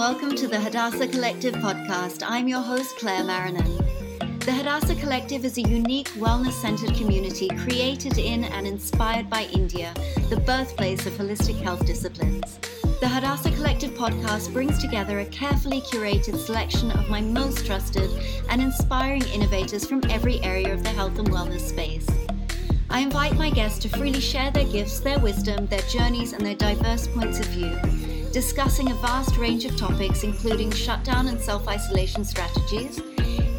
welcome to the Hadassah Collective podcast. I'm your host, Claire Marrinan. The Hadassah Collective is a unique wellness centered community created in and inspired by India, the birthplace of holistic health disciplines. The Hadassah Collective podcast brings together a carefully curated selection of my most trusted and inspiring innovators from every area of the health and wellness space. I invite my guests to freely share their gifts, their wisdom, their journeys, and their diverse points of view, discussing a vast range of topics including shutdown and self isolation strategies,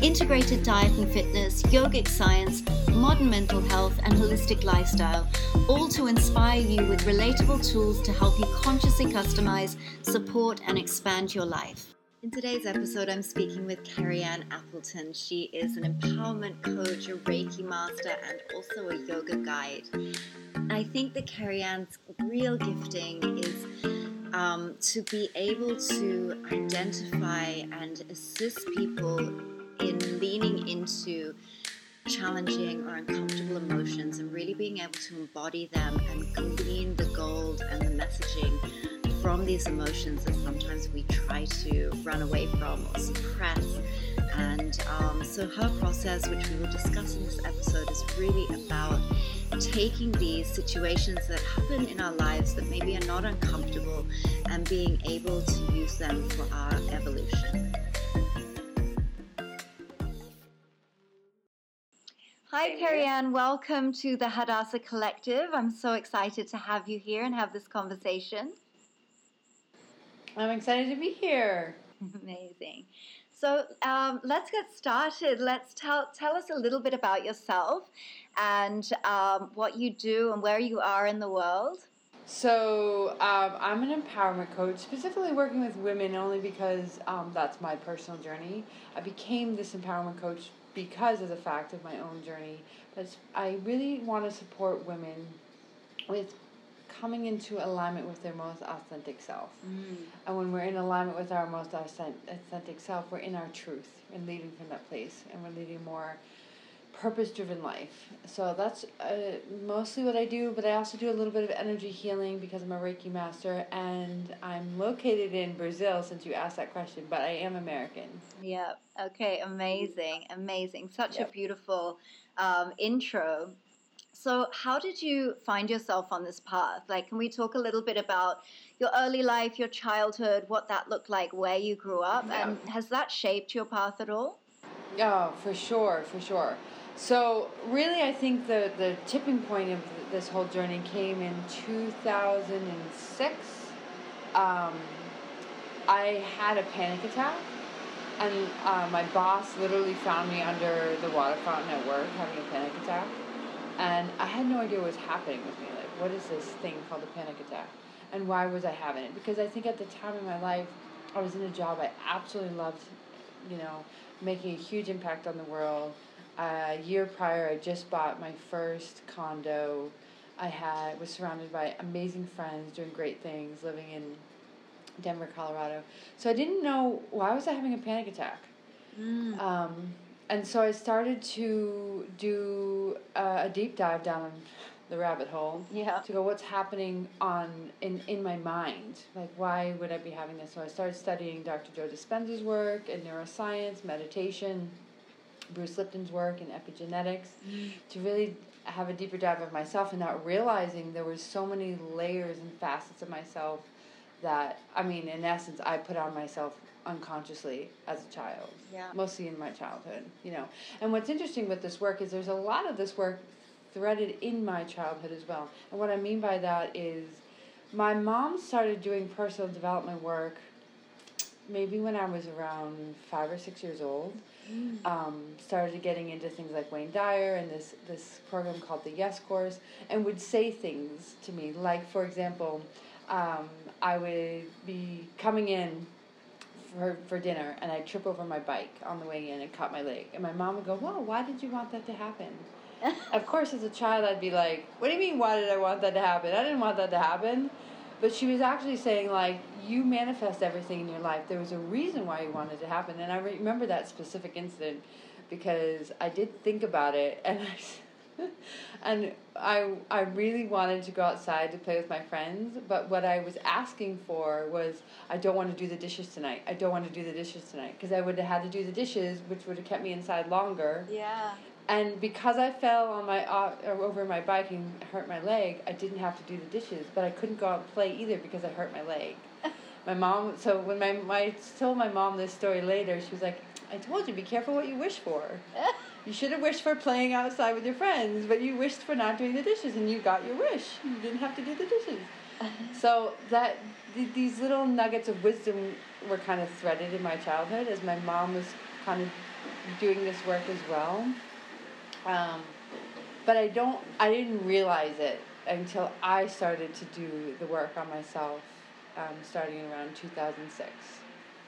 integrated diet and fitness, yogic science, modern mental health, and holistic lifestyle, all to inspire you with relatable tools to help you consciously customize, support, and expand your life. In today's episode, I'm speaking with Kerri-Ann Appleton. She is an empowerment coach, a Reiki master, and also a yoga guide. I think that Carrie Ann's real gifting is um, to be able to identify and assist people in leaning into challenging or uncomfortable emotions and really being able to embody them and glean the gold and the messaging from these emotions that sometimes we try to run away from or suppress. And um, so, her process, which we will discuss in this episode, is really about taking these situations that happen in our lives that maybe are not uncomfortable and being able to use them for our evolution. Hi, Kerri-Ann. Welcome to the Hadassah Collective. I'm so excited to have you here and have this conversation. I'm excited to be here. Amazing. So um, let's get started. Let's tell tell us a little bit about yourself and um, what you do and where you are in the world. So um, I'm an empowerment coach, specifically working with women, only because um, that's my personal journey. I became this empowerment coach because of the fact of my own journey. But I really want to support women with coming into alignment with their most authentic self. Mm. And when we're in alignment with our most authentic self, we're in our truth and leading from that place, and we're leading more purpose driven life. So that's uh, mostly what I do, but I also do a little bit of energy healing because I'm a Reiki master and I'm located in Brazil since you asked that question, but I am American. Yep. Okay, amazing. Amazing. Such yep. a beautiful um, intro. So, how did you find yourself on this path? Like, can we talk a little bit about your early life, your childhood, what that looked like, where you grew up, yeah. and has that shaped your path at all? Yeah, for sure, for sure. So, really, I think the, the tipping point of this whole journey came in 2006. Um, I had a panic attack, and uh, my boss literally found me under the water fountain at work having a panic attack and I had no idea what was happening with me. Like, what is this thing called a panic attack? And why was I having it? Because I think at the time in my life, I was in a job I absolutely loved, you know, making a huge impact on the world. Uh, a year prior, I just bought my first condo. I had was surrounded by amazing friends, doing great things, living in Denver, Colorado. So I didn't know why was I having a panic attack. Mm. Um, and so I started to do uh, a deep dive down the rabbit hole. Yeah. To go, what's happening on in in my mind? Like, why would I be having this? So I started studying Dr. Joe Dispenza's work in neuroscience, meditation, Bruce Lipton's work in epigenetics, mm. to really have a deeper dive of myself and not realizing there were so many layers and facets of myself that I mean, in essence, I put on myself unconsciously as a child. Yeah. Mostly in my childhood, you know. And what's interesting with this work is there's a lot of this work threaded in my childhood as well. And what I mean by that is my mom started doing personal development work maybe when I was around five or six years old. Mm. Um, started getting into things like Wayne Dyer and this this program called the Yes Course, and would say things to me like, for example, um, I would be coming in for, for dinner and I'd trip over my bike on the way in and cut my leg. And my mom would go, Whoa, why did you want that to happen? of course, as a child, I'd be like, What do you mean, why did I want that to happen? I didn't want that to happen. But she was actually saying, like, you manifest everything in your life. There was a reason why you wanted to happen. And I remember that specific incident because I did think about it and I. and I I really wanted to go outside to play with my friends, but what I was asking for was I don't want to do the dishes tonight. I don't want to do the dishes tonight because I would have had to do the dishes, which would have kept me inside longer. Yeah. And because I fell on my uh, over my bike and hurt my leg, I didn't have to do the dishes, but I couldn't go out and play either because I hurt my leg. my mom. So when my my told my mom this story later, she was like, "I told you, be careful what you wish for." You should have wished for playing outside with your friends, but you wished for not doing the dishes, and you got your wish. You didn't have to do the dishes. so that th- these little nuggets of wisdom were kind of threaded in my childhood as my mom was kind of doing this work as well. Um, but I don't. I didn't realize it until I started to do the work on myself, um, starting around two thousand six,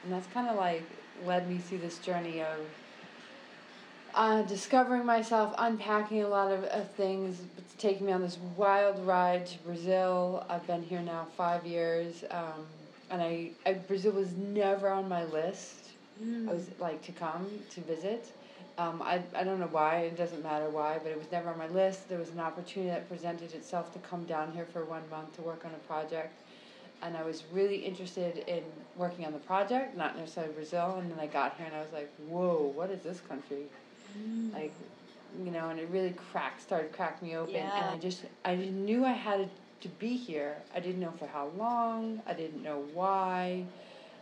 and that's kind of like led me through this journey of uh, discovering myself, unpacking a lot of, of things. It's taking me on this wild ride to Brazil. I've been here now five years, um, and I, I Brazil was never on my list. Mm. I was like to come to visit. Um, I, I don't know why, it doesn't matter why, but it was never on my list. There was an opportunity that presented itself to come down here for one month to work on a project. And I was really interested in working on the project, not necessarily Brazil. And then I got here and I was like, whoa, what is this country? Mm. Like, you know, and it really cracked, started to crack me open. And I just, I knew I had to be here. I didn't know for how long, I didn't know why.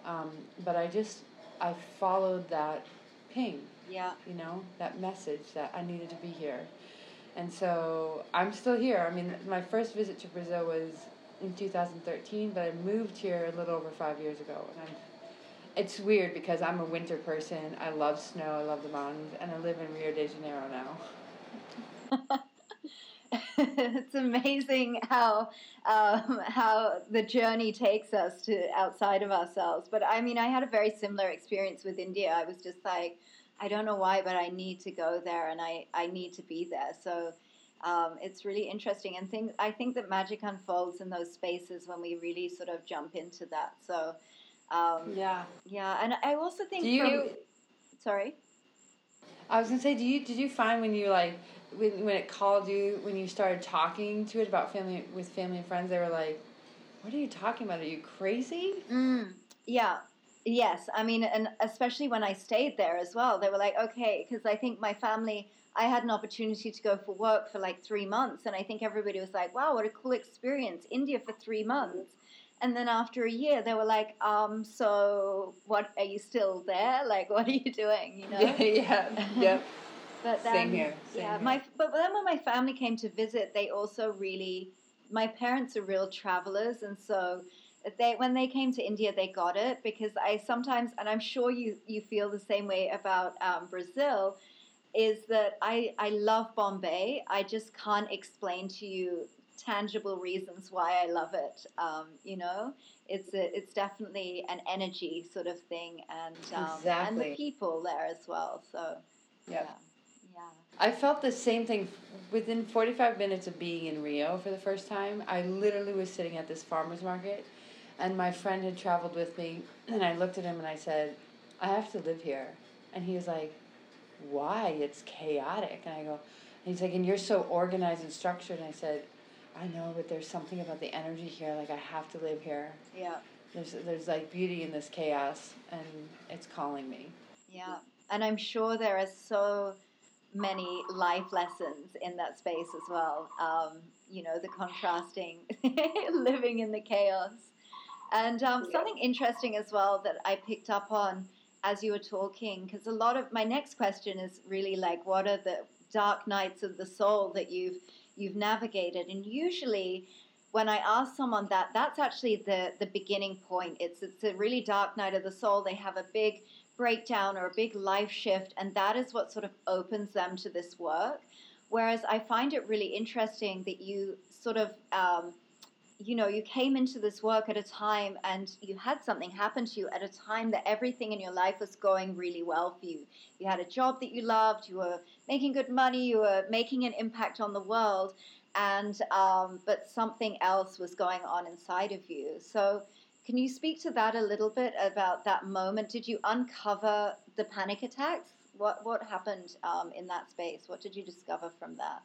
Um, but I just, I followed that ping Yeah. you know, that message that I needed to be here. And so I'm still here. I mean, my first visit to Brazil was in 2013, but I moved here a little over five years ago. And I'm, it's weird because I'm a winter person. I love snow, I love the mountains, and I live in Rio de Janeiro now. it's amazing how um, how the journey takes us to outside of ourselves. But I mean, I had a very similar experience with India. I was just like, I don't know why, but I need to go there, and I I need to be there. So. Um, it's really interesting, and think I think that magic unfolds in those spaces when we really sort of jump into that. So, um, Yeah. yeah, and I also think Do you? from, sorry. I was gonna say, do you did you find when you like when when it called you when you started talking to it about family with family and friends, they were like, "What are you talking about? Are you crazy?" Mm, yeah. Yes. I mean, and especially when I stayed there as well, they were like, okay, because I think my family, I had an opportunity to go for work for like three months. And I think everybody was like, wow, what a cool experience. India for three months. And then after a year, they were like, um, so what, are you still there? Like, what are you doing? You know? Yeah, yeah, yep. But Same here, same yeah, here. my but then when my family came to visit, they also really. My parents are real travelers, and so they when they came to India, they got it because I sometimes, and I'm sure you you feel the same way about um, Brazil, is that I I love Bombay. I just can't explain to you tangible reasons why I love it. Um, you know, it's a, it's definitely an energy sort of thing, and um, and the people there as well. So Yep. yeah. Yeah. I felt the same thing within 45 minutes of being in Rio for the first time. I literally was sitting at this farmer's market, and my friend had traveled with me, and I looked at him and I said, I have to live here. And he was like, Why? It's chaotic. And I go, and he's like, And you're so organized and structured. And I said, I know, but there's something about the energy here. Like, I have to live here. Yeah. There's, there's like beauty in this chaos, and it's calling me. Yeah. And I'm sure there are so many life lessons in that space as well. Um, you know, the contrasting, living in the chaos. And um, something interesting as well that I picked up on as you were talking, because a lot of my next question is really like, what are the dark nights of the soul that you've you've navigated? And usually, when I ask someone that, that's actually the the beginning point. It's it's a really dark night of the soul. They have a big breakdown or a big life shift, and that is what sort of opens them to this work. Whereas I find it really interesting that you sort of, um, you know, you came into this work at a time and you had something happen to you at a time that everything in your life was going really well for you. You had a job that you loved, you were making good money, you were making an impact on the world, and um, but something else was going on inside of you. So can you speak to that a little bit about that moment? Did you uncover the panic attacks? What what happened um, in that space? What did you discover from that?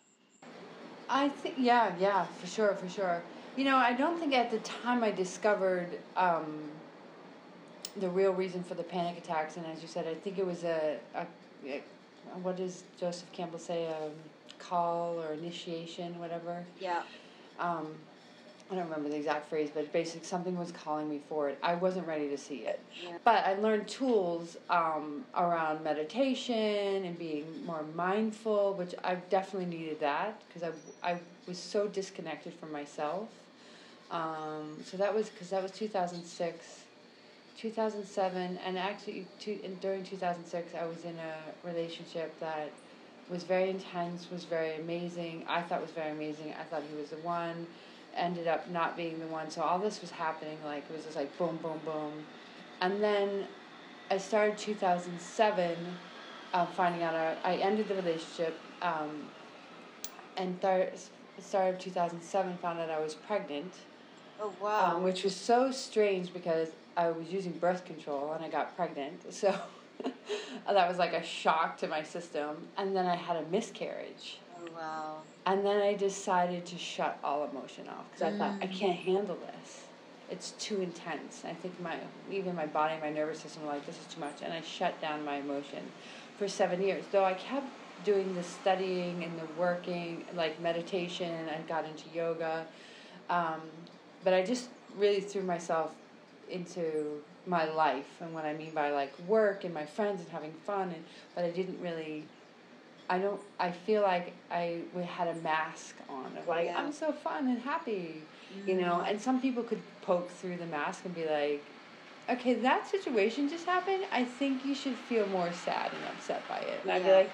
I think yeah, yeah, for sure, for sure. You know, I don't think at the time I discovered um, the real reason for the panic attacks, and as you said, I think it was a, a, a what does Joseph Campbell say, a call or initiation, whatever. Yeah. Um, I don't remember the exact phrase, but basically something was calling me for it. I wasn't ready to see it. Yeah. But I learned tools um, around meditation and being more mindful, which I definitely needed that because I, I was so disconnected from myself. Um, so that was because that was 2006. 2007, and actually two, during 2006, I was in a relationship that was very intense, was very amazing. I thought was very amazing. I thought he was the one ended up not being the one. So all this was happening, like it was just like boom, boom, boom, and then I started 2007, uh, finding out I, I ended the relationship, um, and th- started 2007 found out I was pregnant. Oh wow! Um, which was so strange because I was using birth control and I got pregnant, so. that was like a shock to my system. And then I had a miscarriage. Oh, wow. And then I decided to shut all emotion off because I thought I Mm. can't handle this. It's too intense. I think my even my body, my nervous system were like this is too much, and I shut down my emotion for seven years. Though I kept doing the studying and the working, like meditation. I got into yoga, um, but I just really threw myself into my life and what I mean by like work and my friends and having fun and but I didn't really I don't I feel like I we had a mask on of like Yeah. I'm so fun and happy you know? Mm-hmm. And some people could poke through the mask and be like okay that situation just happened. I think you should feel more sad and upset by it. And I'd be like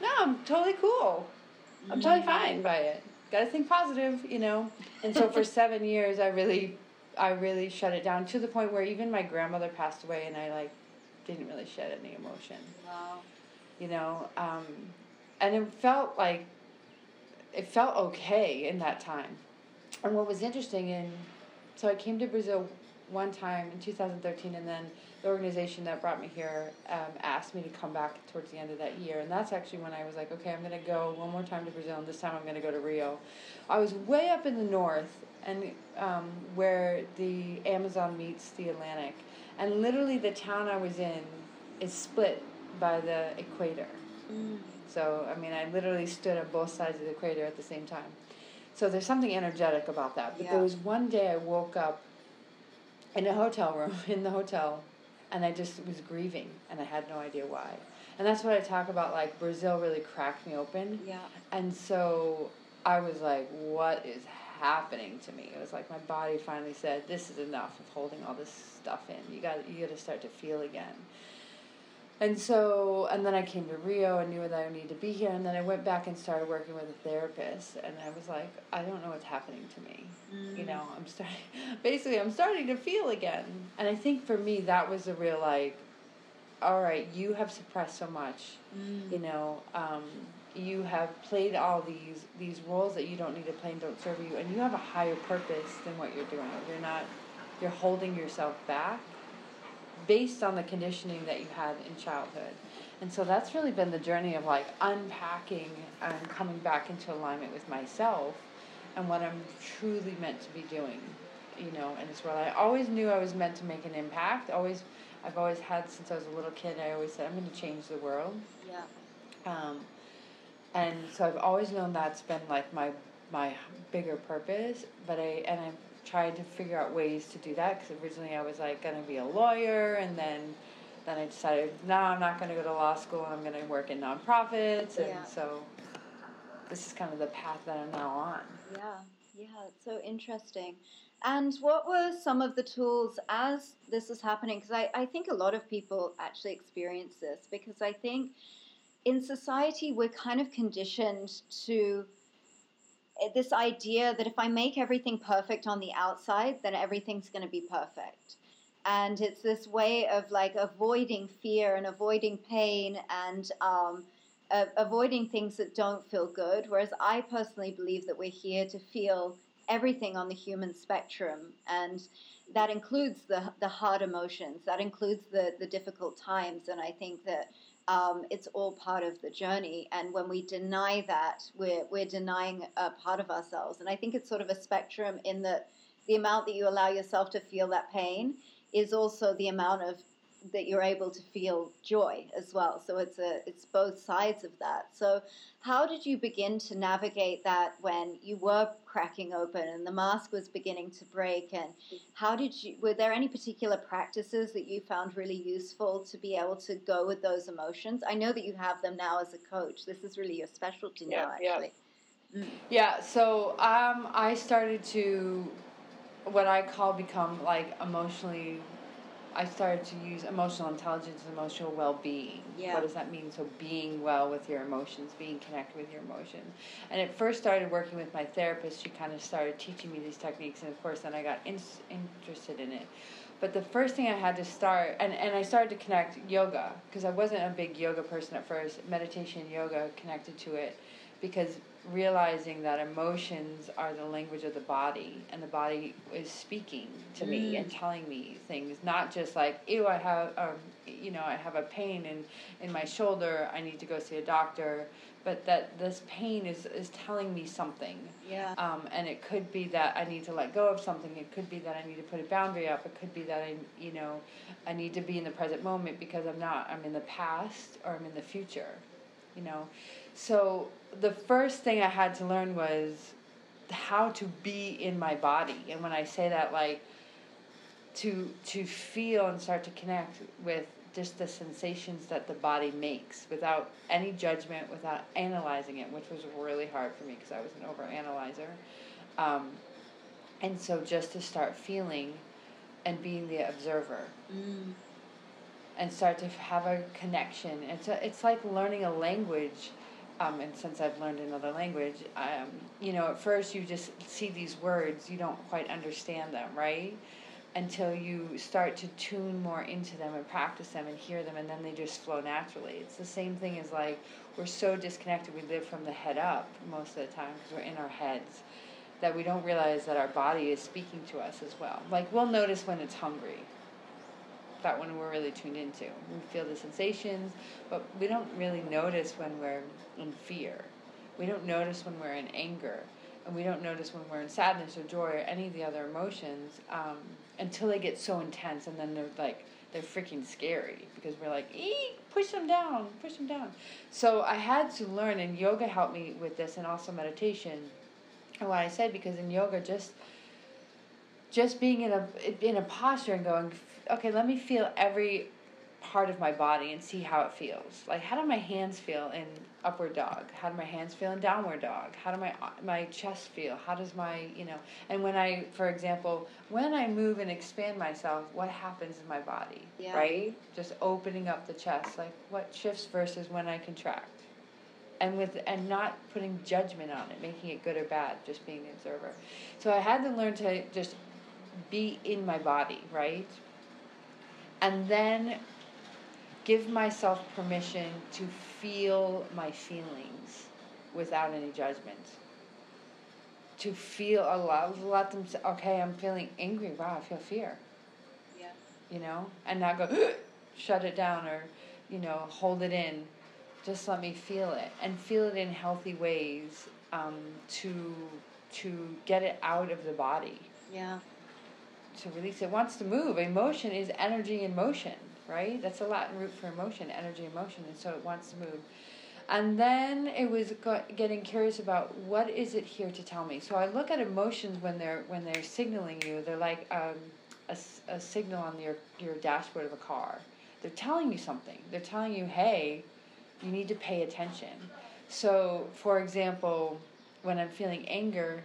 no I'm totally cool. I'm totally mm-hmm. fine by it gotta think positive you know? And so for seven years I really I really shut it down to the point where even my grandmother passed away and I like didn't really shed any emotion. Wow. you know um, and it felt like it felt okay in that time. And what was interesting in so i came to brazil one time in 2013 and then the organization that brought me here um, asked me to come back towards the end of that year and that's actually when i was like okay i'm going to go one more time to brazil and this time i'm going to go to rio i was way up in the north and um, where the amazon meets the atlantic and literally the town i was in is split by the equator Mm. so, I mean, I literally stood on both sides of the equator at the same time. So there's something energetic about that. But Yeah. there was one day I woke up in a hotel room, in the hotel, and I just was grieving, and I had no idea why. And that's what I talk about, like, Brazil really cracked me open. Yeah. And so I was like, what is happening to me? It was like my body finally said, this is enough of holding all this stuff in. You got you got to start to feel again. And so, and then I came to Rio and knew that I needed to be here. And then I went back and started working with a therapist. And I was like, I don't know what's happening to me. You know, I'm starting, basically, I'm starting to feel again. And I think for me, that was a real like, all right, you have suppressed so much Mm. you know um, you have played all these these roles that you don't need to play and don't serve you and you have a higher purpose than what you're doing you're not you're holding yourself back based on the conditioning that you had in childhood and so that's really been the journey of like unpacking and coming back into alignment with myself and what i'm truly meant to be doing you know in this world i always knew i was meant to make an impact always i've always had since i was a little kid i always said i'm going to change the world Yeah. um, and so I've always known that's been like my my bigger purpose. But I and I tried to figure out ways to do that because originally I was like gonna be a lawyer, and then then I decided no, I'm not gonna go to law school. I'm gonna work in nonprofits, and Yeah. so this is kind of the path that I'm now on. Yeah, yeah, it's so interesting. And what were some of the tools as this was happening? Because I, I think a lot of people actually experience this because I think in society we're kind of conditioned to this idea that if I make everything perfect on the outside, then everything's going to be perfect. And it's this way of like avoiding fear and avoiding pain and um, uh, avoiding things that don't feel good. Whereas I personally believe that we're here to feel everything on the human spectrum, and that includes the the hard emotions, that includes the the difficult times. And I think that um, it's all part of the journey. And when we deny that, we're, we're denying a part of ourselves. And I think it's sort of a spectrum in that the amount that you allow yourself to feel that pain is also the amount of that you're able to feel joy as well. So it's a it's both sides of that. So how did you begin to navigate that when you were cracking open and the mask was beginning to break and how did you were there any particular practices that you found really useful to be able to go with those emotions? I know that you have them now as a coach. This is really your specialty yeah, now actually. Yeah. Mm. yeah, so um, I started to what I call become like emotionally I started to use emotional intelligence and emotional well being. Yeah. What does that mean? So, being well with your emotions, being connected with your emotions. And it first started working with my therapist. She kind of started teaching me these techniques, and of course, then I got in- interested in it. But the first thing I had to start, and, and I started to connect yoga, because I wasn't a big yoga person at first. Meditation, yoga connected to it, because realizing that emotions are the language of the body and the body is speaking to mm. me and telling me things not just like ew i have um, you know i have a pain in in my shoulder i need to go see a doctor but that this pain is is telling me something. Yeah. Um, and it could be that i need to let go of something it could be that i need to put a boundary up it could be that i you know i need to be in the present moment because i'm not i'm in the past or i'm in the future you know? So the first thing I had to learn was how to be in my body. And when I say that, like, to to feel and start to connect with just the sensations that the body makes without any judgment, without analyzing it, which was really hard for me because I was an overanalyzer. Um, and so just to start feeling and being the observer. Mm. And start to have a connection. It's, a, it's like learning a language um, and since I've learned another language, um, you know, at first you just see these words, you don't quite understand them, right? Until you start to tune more into them and practice them and hear them, and then they just flow naturally. It's the same thing as like we're so disconnected. We live from the head up most of the time because we're in our heads that we don't realize that our body is speaking to us as well. Like we'll notice when it's hungry, that when we're really tuned into. We feel the sensations, but we don't really notice when we're in fear. We don't notice when we're in anger. And we don't notice when we're in sadness or joy or any of the other emotions um, until they get so intense and then they're like, they're freaking scary because we're like, ee, push them down, push them down. So I had to learn, and yoga helped me with this, and also meditation. And what I said, because in yoga, just just being in a in a posture and going, okay, let me feel every part of my body and see how it feels. Like, how do my hands feel in upward dog? How do my hands feel in downward dog? How do my uh, my chest feel? How does my you know? And when I, for example, when I move and expand myself, what happens in my body? Yeah. Right? Just opening up the chest. Like, what shifts versus when I contract? And with and not putting judgment on it, making it good or bad, just being the observer. So I had to learn to just be in my body, right? And then give myself permission to feel my feelings without any judgment. To feel a lot, let them say, okay, I'm feeling angry. Wow, I feel fear. Yeah. You know, and not go shut it down or, you know, hold it in. Just let me feel it and feel it in healthy ways um, to to get it out of the body. Yeah to release. It wants to move. Emotion is energy in motion, right? That's a Latin root for emotion, energy in motion, and so it wants to move. And then it was getting curious about what is it here to tell me. So I look at emotions when they're when they're signaling you. They're like um, a, a signal on your your dashboard of a car. They're telling you something. They're telling you, hey, you need to pay attention. So, for example, when I'm feeling anger,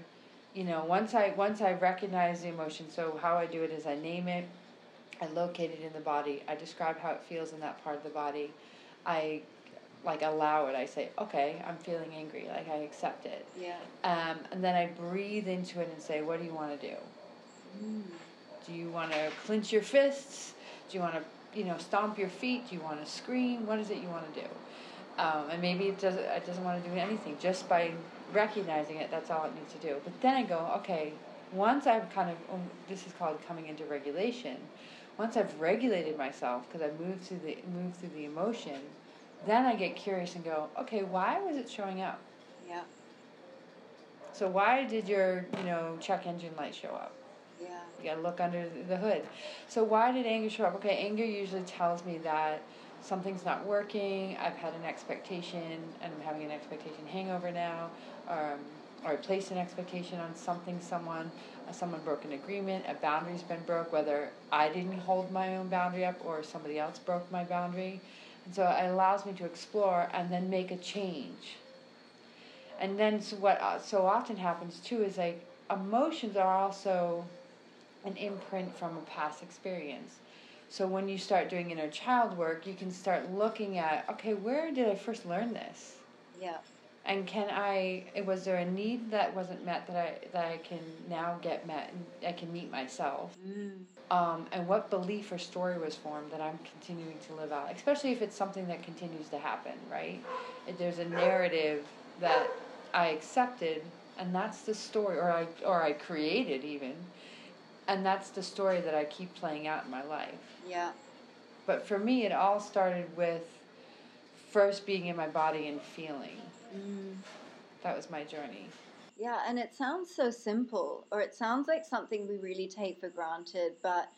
you know, once I once I recognize the emotion, so how I do it is I name it, I locate it in the body, I describe how it feels in that part of the body, I like allow it. I say, okay, I'm feeling angry. Like I accept it. Yeah. Um, and then I breathe into it and say, what do you want to do? Mm. Do you want to clench your fists? Do you want to, you know, stomp your feet? Do you want to scream? What is it you want to do? Um, and maybe it doesn't. It doesn't want to do anything. Just by recognizing it, that's all it needs to do. But then I go, okay, once I've kind of, um, this is called coming into regulation. Once I've regulated myself, because I've moved through the moved through the emotion, then I get curious and go, okay, why was it showing up? Yeah. So why did your, you know, check engine light show up? Yeah. You gotta look under the hood. So why did anger show up? Okay, anger usually tells me that something's not working. I've had an expectation, and I'm having an expectation hangover now, um, or I placed an expectation on something, someone, uh, someone broke an agreement, a boundary's been broke, whether I didn't hold my own boundary up or somebody else broke my boundary. And so it allows me to explore and then make a change. And then so what uh, so often happens too is like emotions are also an imprint from a past experience. So when you start doing inner child work, you can start looking at okay, where did I first learn this? Yeah. And can I? Was there a need that wasn't met that I that I can now get met and I can meet myself? Mm. Um, and what belief or story was formed that I'm continuing to live out, especially if it's something that continues to happen, right? If there's a narrative that I accepted, and that's the story, or I or I created even, and that's the story that I keep playing out in my life. Yeah. But for me, it all started with first being in my body and feeling. Mm. That was my journey. Yeah, and it sounds so simple, or it sounds like something we really take for granted. But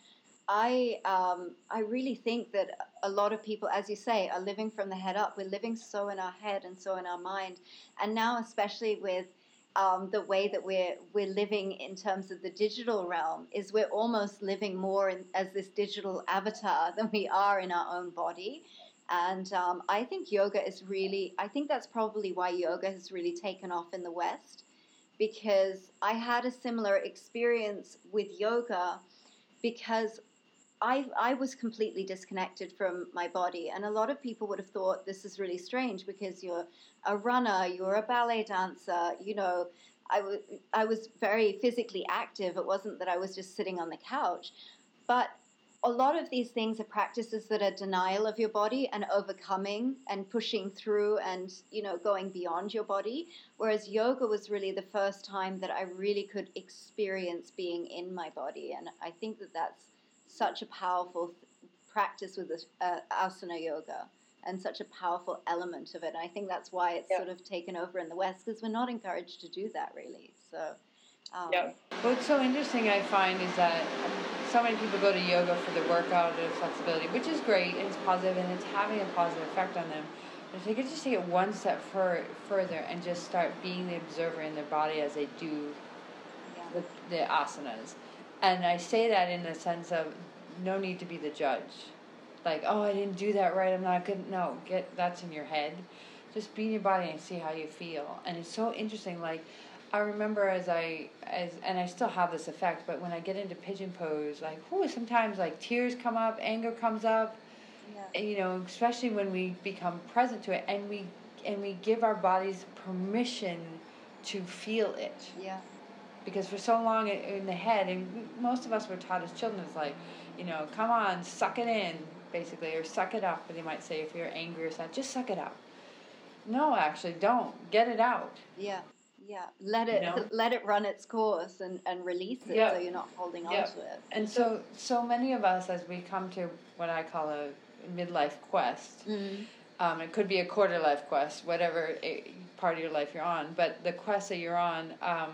I, um, I really think that a lot of people, as you say, are living from the head up. We're living so in our head and so in our mind, and now especially with um, the way that we're we're living in terms of the digital realm, is we're almost living more in, as this digital avatar than we are in our own body. And um, I think yoga is really, I think that's probably why yoga has really taken off in the West because I had a similar experience with yoga because I, I was completely disconnected from my body. And a lot of people would have thought this is really strange because you're a runner, you're a ballet dancer, you know. I, w- I was very physically active. It wasn't that I was just sitting on the couch. But a lot of these things are practices that are denial of your body and overcoming and pushing through and you know going beyond your body. Whereas yoga was really the first time that i really could experience being in my body. And i think that that's such a powerful th- practice with this, uh, asana yoga and such a powerful element of it. And i think that's why it's sort of taken over in the west because we're not encouraged to do that really. So um, Yeah. What's so interesting I find is that so many people go to yoga for the workout and the flexibility, which is great and it's positive and it's having a positive effect on them. But if they could just take it one step fur- further and just start being the observer in their body as they do yeah. the, the asanas. And I say that in the sense of no need to be the judge. Like, oh, I didn't do that right, I'm not good. No, get that's in your head. Just be in your body and see how you feel. And it's so interesting. Like, I remember as I as and I still have this effect, but when I get into pigeon pose, like, whoo, sometimes like tears come up, anger comes up, yeah. you know, especially when we become present to it, and we and we give our bodies permission to feel it. Yeah. Because for so long in the head and most of us were taught as children it's like you know come on suck it in basically or suck it up But they might say if you're angry or sad just suck it up. No actually don't. Get it out. Yeah, yeah. Let it know? let it run its course and, and release it Yeah. so you're not holding on to it. and so so many of us as we come to what i call a midlife quest Mm. um, it could be a quarter life quest whatever eh, part of your life you're on but the quest that you're on um,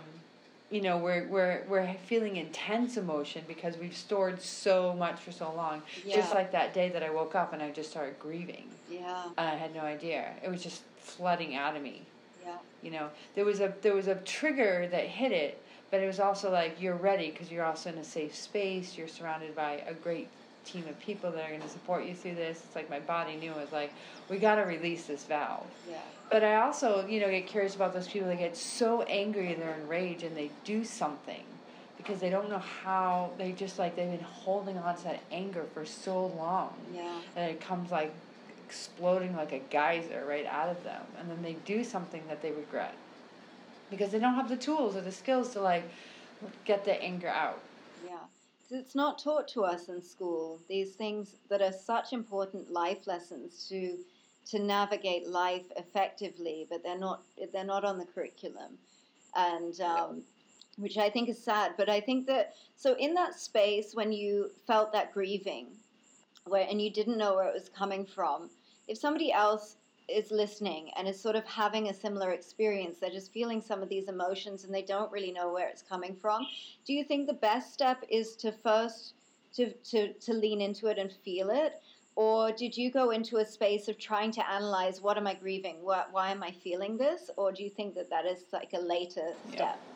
you know we're, we're we're feeling intense emotion because we've stored so much for so long Yeah. just like that day that i woke up and i just started grieving Yeah, and i had no idea it was just flooding out of me yeah, you know there was a there was a trigger that hit it but it was also like you're ready because you're also in a safe space you're surrounded by a great team of people that are going to support you through this. It's like my body knew it was like we got to release this valve. Yeah, but I also, you know, get curious about those people that get so angry and they're enraged and they do something because they don't know how they just like they've been holding on to that anger for so long yeah, And it comes like exploding like a geyser right out of them and then they do something that they regret because they don't have the tools or the skills to like get the anger out. yeah. 'Cause it's not taught to us in school. These things that are such important life lessons to to navigate life effectively, but they're not they're not on the curriculum, and um, which I think is sad. But I think that so in that space when you felt that grieving, where and you didn't know where it was coming from, if somebody else is listening and is sort of having a similar experience. They're just feeling some of these emotions and they don't really know where it's coming from. Do you think the best step is to first to, to, to lean into it and feel it? Or did you go into a space of trying to analyze what am I grieving? Why, why am I feeling this? Or do you think that that is like a later step? Yeah.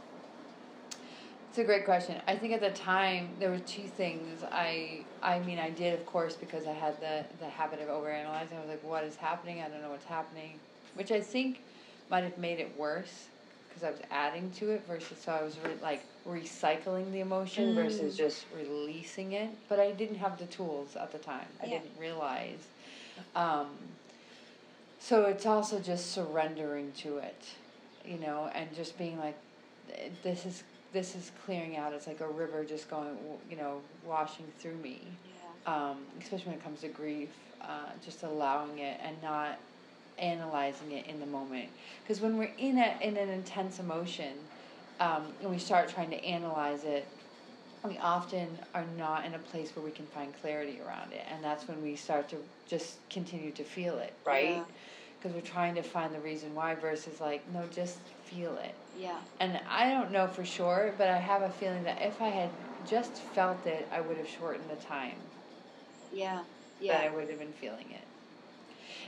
It's a great question. I think at the time there were two things. I I mean I did of course because I had the the habit of overanalyzing. I was like, what is happening? I don't know what's happening, which I think might have made it worse because I was adding to it versus so I was re- like recycling the emotion mm. versus just releasing it. But I didn't have the tools at the time. I didn't realize. Um, so it's also just surrendering to it, you know, and just being like, this is this is clearing out. It's like a river just going, you know, washing through me. Yeah. Um, especially when it comes to grief, uh, just allowing it and not analyzing it in the moment. Because when we're in a in an intense emotion, um, and we start trying to analyze it, we often are not in a place where we can find clarity around it, and that's when we start to just continue to feel it, right? Because we're trying to find the reason why versus like, no, just feel it. Yeah. And I don't know for sure, but I have a feeling that if I had just felt it, I would have shortened the time. Yeah. Yeah. That I would have been feeling it.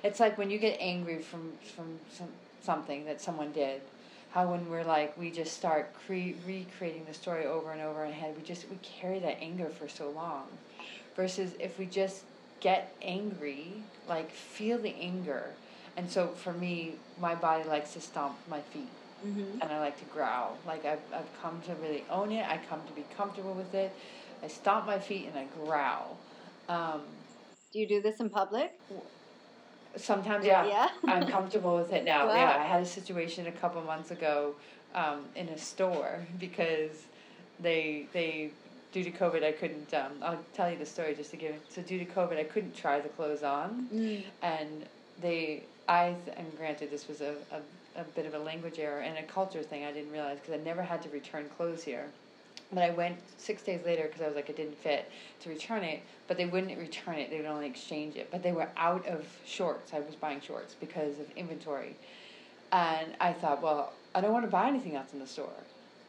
It's like when you get angry from from some, something that someone did. How when we're like we just start cre- recreating the story over and over in our head, we just we carry that anger for so long. Versus if we just get angry, like feel the anger. And so for me, my body likes to stomp my feet mm-hmm. and I like to growl. Like I've, I've come to really own it. I come to be comfortable with it. I stomp my feet and I growl. Um, do you do this in public? Sometimes, yeah. Yeah. I'm comfortable with it now. Wow. Yeah, I had a situation a couple months ago um, in a store because they they due to COVID I couldn't. Um, I'll tell you the story just to give. It, So due to COVID I couldn't try the clothes on, mm. and they I and granted this was a, a a bit of a language error and a culture thing I didn't realize because I never had to return clothes here. But I went six days later because I was like, it didn't fit to return it, but they wouldn't return it. They would only exchange it. But they were out of shorts. I was buying shorts because of inventory. And I thought, well, I don't want to buy anything else in the store,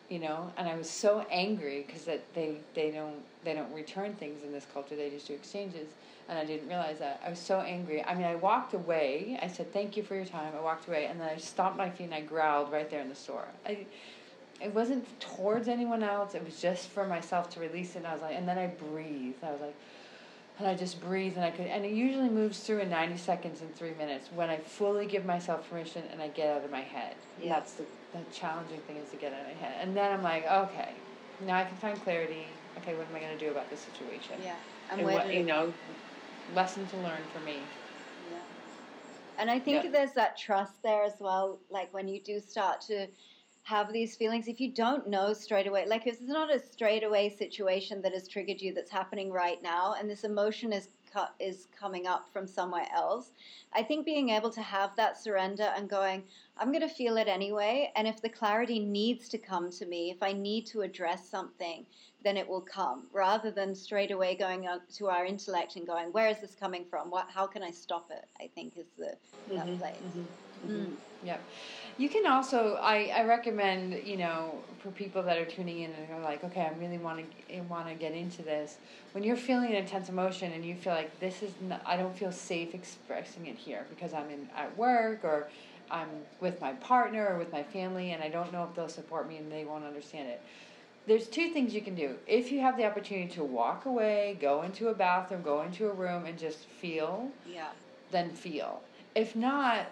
you know. And I was so angry because that they they don't they don't return things in this culture. They just do exchanges and I didn't realize that. I was so angry. I mean, I walked away. I said, "Thank you for your time." I walked away, and then I stomped my feet and I growled right there in the store. I, it wasn't towards anyone else. It was just for myself to release it. And I was like, and then I breathed. I was like, and I just breathe and I could. And it usually moves through in ninety seconds and three minutes when I fully give myself permission and I get out of my head. Yeah. That's the the challenging thing is to get out of my head. And then I'm like, okay, now I can find clarity. Okay, what am I going to do about this situation? Yeah. And, and what, you know, lesson to learn for me. Yeah. And I think yeah. there's that trust there as well. Like when you do start to have these feelings, if you don't know straight away, like if it's not a straight away situation that has triggered you that's happening right now, and this emotion is is coming up from somewhere else. I think being able to have that surrender and going, I'm going to feel it anyway. And if the clarity needs to come to me, if I need to address something, then it will come rather than straight away going to our intellect and going, where is this coming from? What, how can I stop it? I think is the mm-hmm, that place. Mm-hmm, mm-hmm. Mm. Yep. You can also, I, I recommend, you know, for people that are tuning in and are like, okay, I really want to want to get into this. When you're feeling an intense emotion and you feel like this is, not, I don't feel safe expressing it here because I'm in at work or I'm with my partner or with my family and I don't know if they'll support me and they won't understand it there's two things you can do. If you have the opportunity to walk away, go into a bathroom, go into a room, and just feel, yeah, then feel. If not,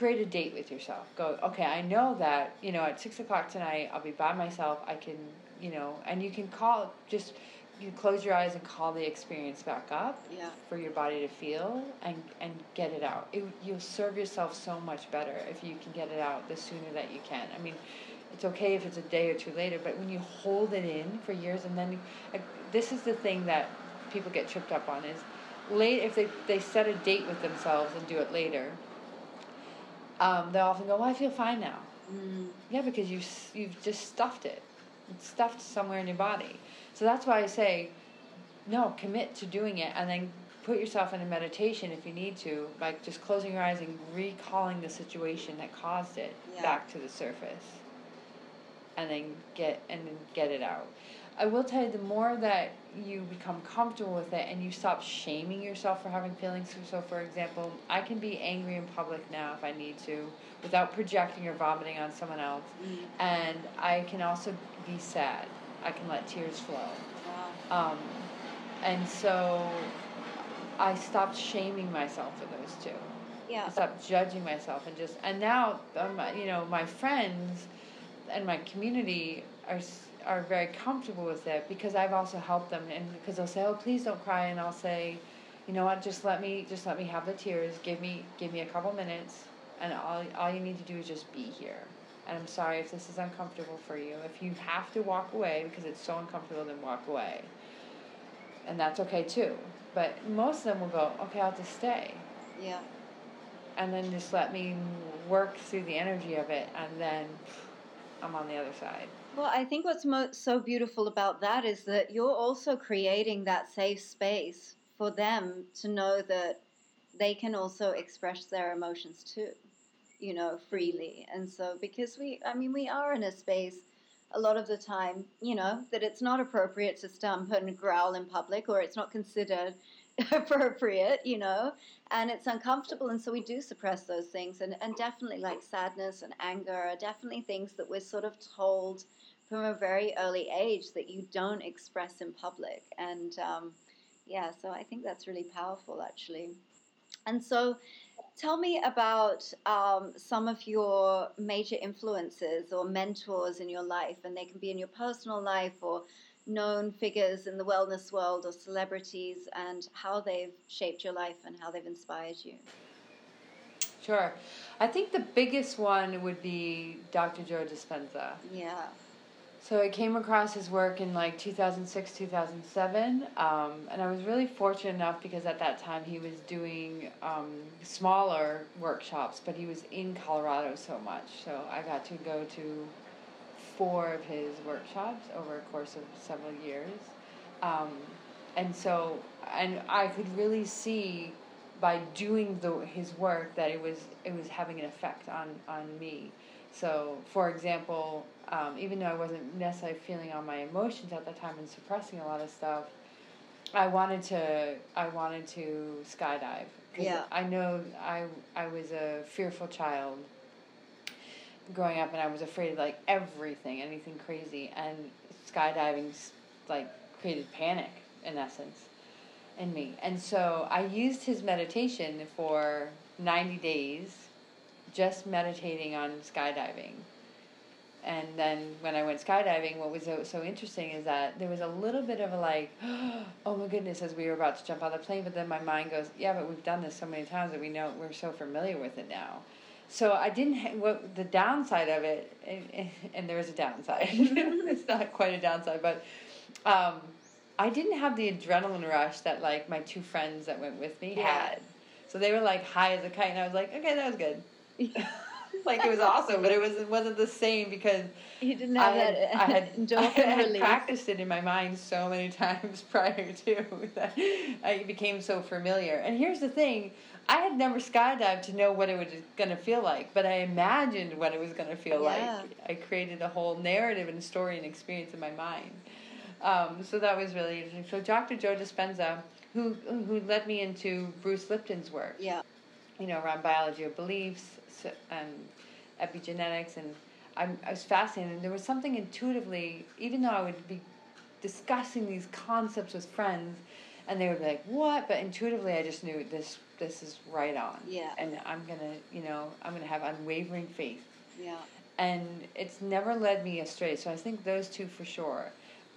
create a date with yourself. Go, okay, I know that you know at six o'clock tonight I'll be by myself. I can, you know, and you can call just you close your eyes and call the experience back up yeah. for your body to feel and and get it out. It, you'll serve yourself so much better if you can get it out the sooner that you can. I mean it's okay if it's a day or two later, but when you hold it in for years and then like, this is the thing that people get tripped up on is late if they, they set a date with themselves and do it later, um, they'll often go, well, I feel fine now. Mm. Yeah, because you, you've just stuffed it. It's stuffed somewhere in your body. So that's why I say, no, commit to doing it and then put yourself in a meditation if you need to, like just closing your eyes and recalling the situation that caused it Yeah. back to the surface, and then get and then get it out. I will tell you, the more that you become comfortable with it and you stop shaming yourself for having feelings. So, for example, I can be angry in public now if I need to, without projecting or vomiting on someone else, and I can also be sad. I can let tears flow. Wow. Um, and so I stopped shaming myself for those two. Yeah. I stopped judging myself and just and now um, you know my friends and my community are are very comfortable with it because I've also helped them and because they'll say oh please don't cry and I'll say you know what? Just let me just let me have the tears. Give me give me a couple minutes and all all you need to do is just be here. And I'm sorry if this is uncomfortable for you. If you have to walk away because it's so uncomfortable then walk away. And that's okay too. But most of them will go okay I'll just stay. Yeah. and then just let me work through the energy of it and then I'm on the other side. Well, I think what's mo- so beautiful about that is that you're also creating that safe space for them to know that they can also express their emotions too, you know, freely. And so, because we, I mean, we are in a space a lot of the time, you know, that it's not appropriate to stump and growl in public or it's not considered appropriate, you know, and it's uncomfortable. And so we do suppress those things. And, and definitely, like sadness and anger are definitely things that we're sort of told from a very early age that you don't express in public. And um, yeah, so I think that's really powerful, actually. And so, tell me about um, some of your major influences or mentors in your life, and they can be in your personal life or known figures in the wellness world or celebrities, and how they've shaped your life and how they've inspired you. Sure. I think the biggest one would be Dr. Joe Dispenza. Yeah. So I came across his work in like 2006, 2007, um, and I was really fortunate enough because at that time he was doing um, smaller workshops, but he was in Colorado so much. So I got to go to four of his workshops over a course of several years. Um, and so, and I could really see by doing the, his work that it was it was having an effect on, on me. So, for example, um, even though I wasn't necessarily feeling all my emotions at the time and suppressing a lot of stuff, I wanted to I wanted to skydive. Yeah. I know I I was a fearful child growing up, and I was afraid of like everything, anything crazy, and skydiving like created panic in essence in me. And so I used his meditation for 90 days, just meditating on skydiving. And then when I went skydiving, what was so, so interesting is that there was a little bit of a like, oh my goodness, as we were about to jump out of the plane. But then my mind goes, yeah, but we've done this so many times that we know we're so familiar with it now. So I didn't. Ha- what the downside of it, and, and there is a downside. it's not quite a downside, but um, I didn't have the adrenaline rush that like my two friends that went with me Yeah. had. So they were like high as a kite, and I was like, okay, that was good. like it was awesome, but it was it wasn't the same because You didn't I have had, that I had, I had release. practiced it in my mind so many times prior to that I became so familiar. And here's the thing. I had never skydived to know what it was going to feel like, but I imagined what it was going to feel Yeah. like. I created a whole narrative and story and experience in my mind. Um, so that was really interesting. So Dr. Joe Dispenza, who who led me into Bruce Lipton's work, Yeah. you know, around biology of beliefs and epigenetics, and I'm, I was fascinated. And there was something intuitively, even though I would be discussing these concepts with friends, and they would be like, "What?" But intuitively, I just knew this this is right on. Yeah. And I'm gonna, you know, I'm gonna have unwavering faith Yeah. and it's never led me astray. So I think those two for sure.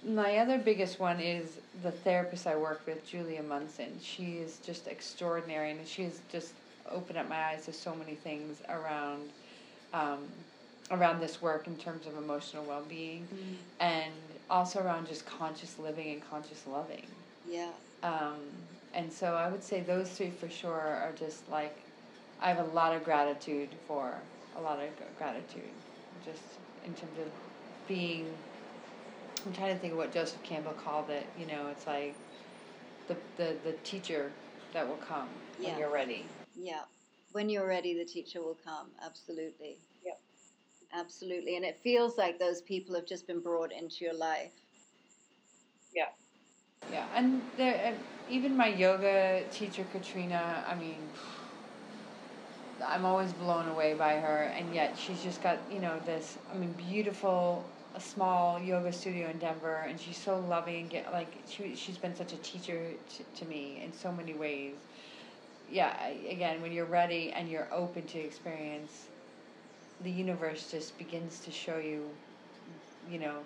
My other biggest one is the therapist I work with, Julia Munson. She is just extraordinary, and she has just opened up my eyes to so many things around um, around this work in terms of emotional well being, and also around just conscious living and conscious loving. Yeah. Um, and so I would say those three for sure are just like I have a lot of gratitude for a lot of gratitude, just in terms of being. I'm trying to think of what Joseph Campbell called it. You know, it's like the the the teacher that will come Yeah. when you're ready. Yeah. When you're ready, the teacher will come. Absolutely. Yep. Absolutely. And it feels like those people have just been brought into your life. Yeah, Yeah, and there, and even my yoga teacher Katrina. I mean, I'm always blown away by her, and yet she's just got you know this. I mean, beautiful, a small yoga studio in Denver, and she's so loving and get like she she's been such a teacher to, to me in so many ways. Yeah, I, again, when you're ready and you're open to experience, the universe just begins to show you, you know,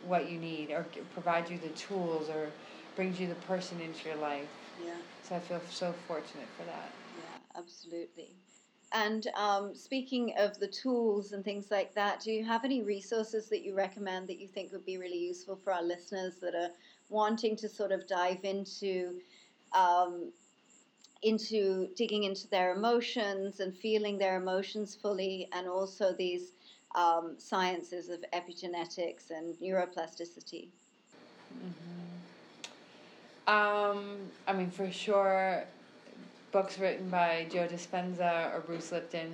what you need or provide you the tools or brings you the person into your life. Yeah. So I feel so fortunate for that. Yeah, absolutely. And um, speaking of the tools and things like that, do you have any resources that you recommend that you think would be really useful for our listeners that are wanting to sort of dive into um, into digging into their emotions and feeling their emotions fully, and also these um, sciences of epigenetics and neuroplasticity? Um, I mean, for sure, books written by Joe Dispenza or Bruce Lipton.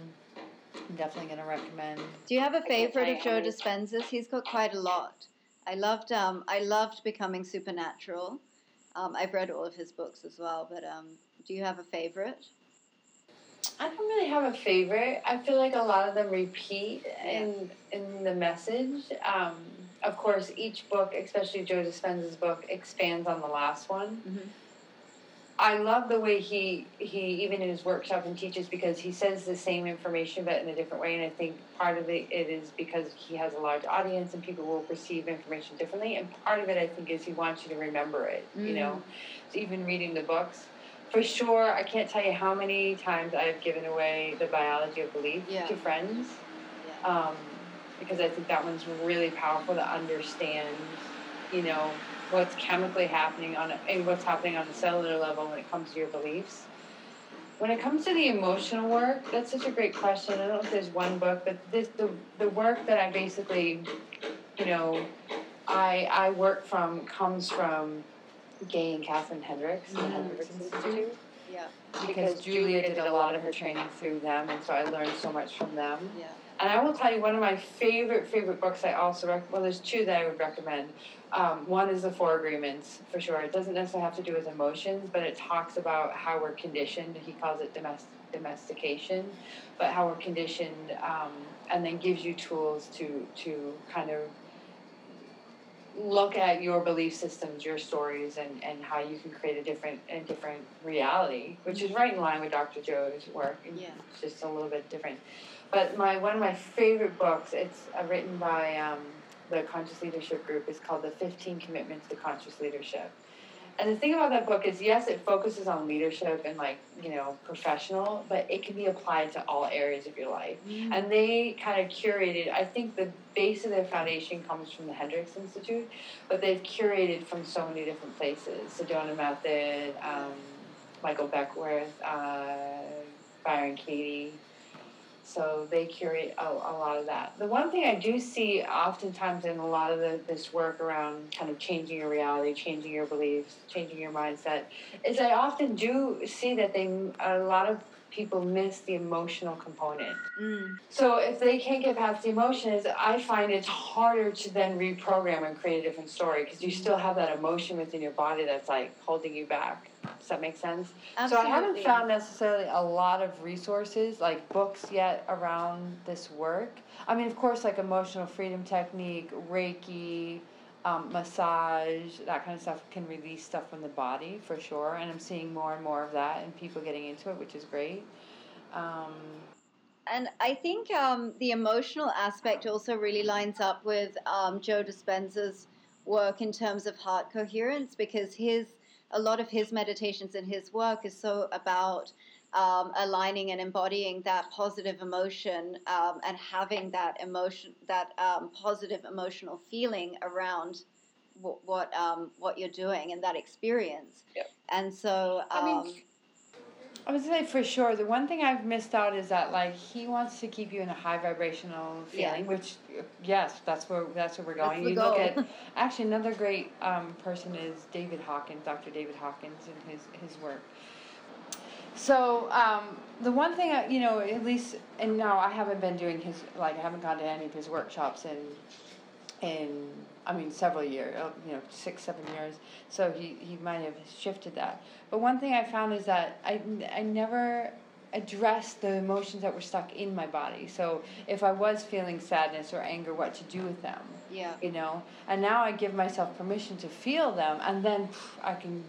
I'm definitely going to recommend. Do you have a favorite of Joe how Dispenza's? He's got quite a lot. I loved um, I loved Becoming Supernatural. Um, I've read all of his books as well, but um, do you have a favorite? I don't really have a favorite. I feel like a lot of them repeat in in the message. Um, of course, each book, especially Joe Dispenza's book, expands on the last one. Mhm. I love the way he he even in his workshop and teaches because he says the same information but in a different way, and I think part of it, it is because he has a large audience and people will perceive information differently, and part of it I think is he wants you to remember it. You know, so even reading the books. For sure, I can't tell you how many times I've given away the biology of belief Yeah. to friends Yeah. um, because I think that one's really powerful to understand, you know, what's chemically happening on a, and what's happening on a cellular level when it comes to your beliefs. When it comes to the emotional work, that's such a great question. I don't know if there's one book, but this the the work that I basically, you know, I I work from comes from Gay and Kathlyn Hendricks, the Mhm. Hendricks Institute yeah. Because Julia did a lot of her training through them, and so I learned so much from them. Yeah. And I will tell you one of my favorite favorite books. I also rec- well, there's two that I would recommend. Um, one is the Four Agreements for sure. It doesn't necessarily have to do with emotions, but it talks about how we're conditioned. He calls it domest- domestication, but how we're conditioned, um, and then gives you tools to to kind of look at your belief systems, your stories, and, and how you can create a different a different reality, which is right in line with Dr. Joe's work. Yeah. It's just a little bit different. But my one of my favorite books, it's uh, written by um, the Conscious Leadership Group, is called The 15 Commitments to Conscious Leadership. And the thing about that book is, yes, it focuses on leadership and like you know professional, but it can be applied to all areas of your life. And they kind of curated. I think the base of their foundation comes from the Hendricks Institute, but they've curated from so many different places. Sedona Method, um, Michael Beckwith, uh, Byron Katie. So they curate a, a lot of that. The one thing I do see oftentimes in a lot of the, this work around kind of changing your reality, changing your beliefs, changing your mindset, is I often do see that they a lot of people miss the emotional component. Mm. So if they can't get past the emotions, I find it's harder to then reprogram and create a different story because you still have that emotion within your body that's like holding you back. Does that make sense? So I haven't found necessarily a lot of resources like books yet around this work. I mean, of course, like emotional freedom technique, Reiki, um, massage, that kind of stuff can release stuff from the body for sure. And I'm seeing more and more of that and people getting into it, which is great. Um, And I think um, the emotional aspect also really lines up with um, Joe Dispenza's work in terms of heart coherence because his a lot of his meditations and his work is so about um, aligning and embodying that positive emotion um, and having that emotion that um, positive emotional feeling around what what, um, what you're doing and that experience. Yep. And so I mean, um, I would say for sure. The one thing I've missed out is that like he wants to keep you in a high vibrational Yeah. feeling, which uh, yes, that's where that's where we're going. you look at actually another great um, person is David Hawkins, Dr. David Hawkins, and his his work. So um, the one thing, I, you know, at least, and now I haven't been doing his, like, I haven't gone to any of his workshops in, in, I mean, several years, uh, you know, six, seven years. So he, he might have shifted that. But one thing I found is that I, I never addressed the emotions that were stuck in my body. So if I was feeling sadness or anger, what to do with them. Yeah. You know, and now I give myself permission to feel them, and then pff, I can,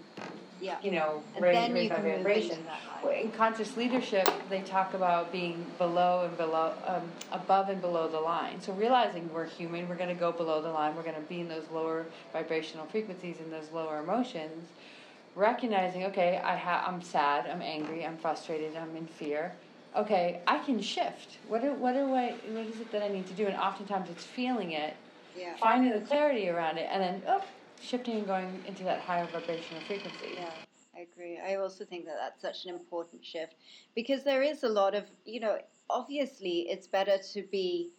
Yeah. you know, And raise, then raise you my can move vibration. into that. In conscious leadership, they talk about being below and below, um, above and below the line. So realizing we're human, we're going to go below the line. We're going to be in those lower vibrational frequencies and those lower emotions. Recognizing, okay, I ha- I'm sad, I'm angry, I'm frustrated, I'm in fear. Okay, I can shift. What do, what do I? What is it that I need to do? And oftentimes it's feeling it, Yeah. finding the clarity around it, and then oh, shifting and going into that higher vibrational frequency. Yeah, I agree. I also think that that's such an important shift because there is a lot of, you know, obviously it's better to be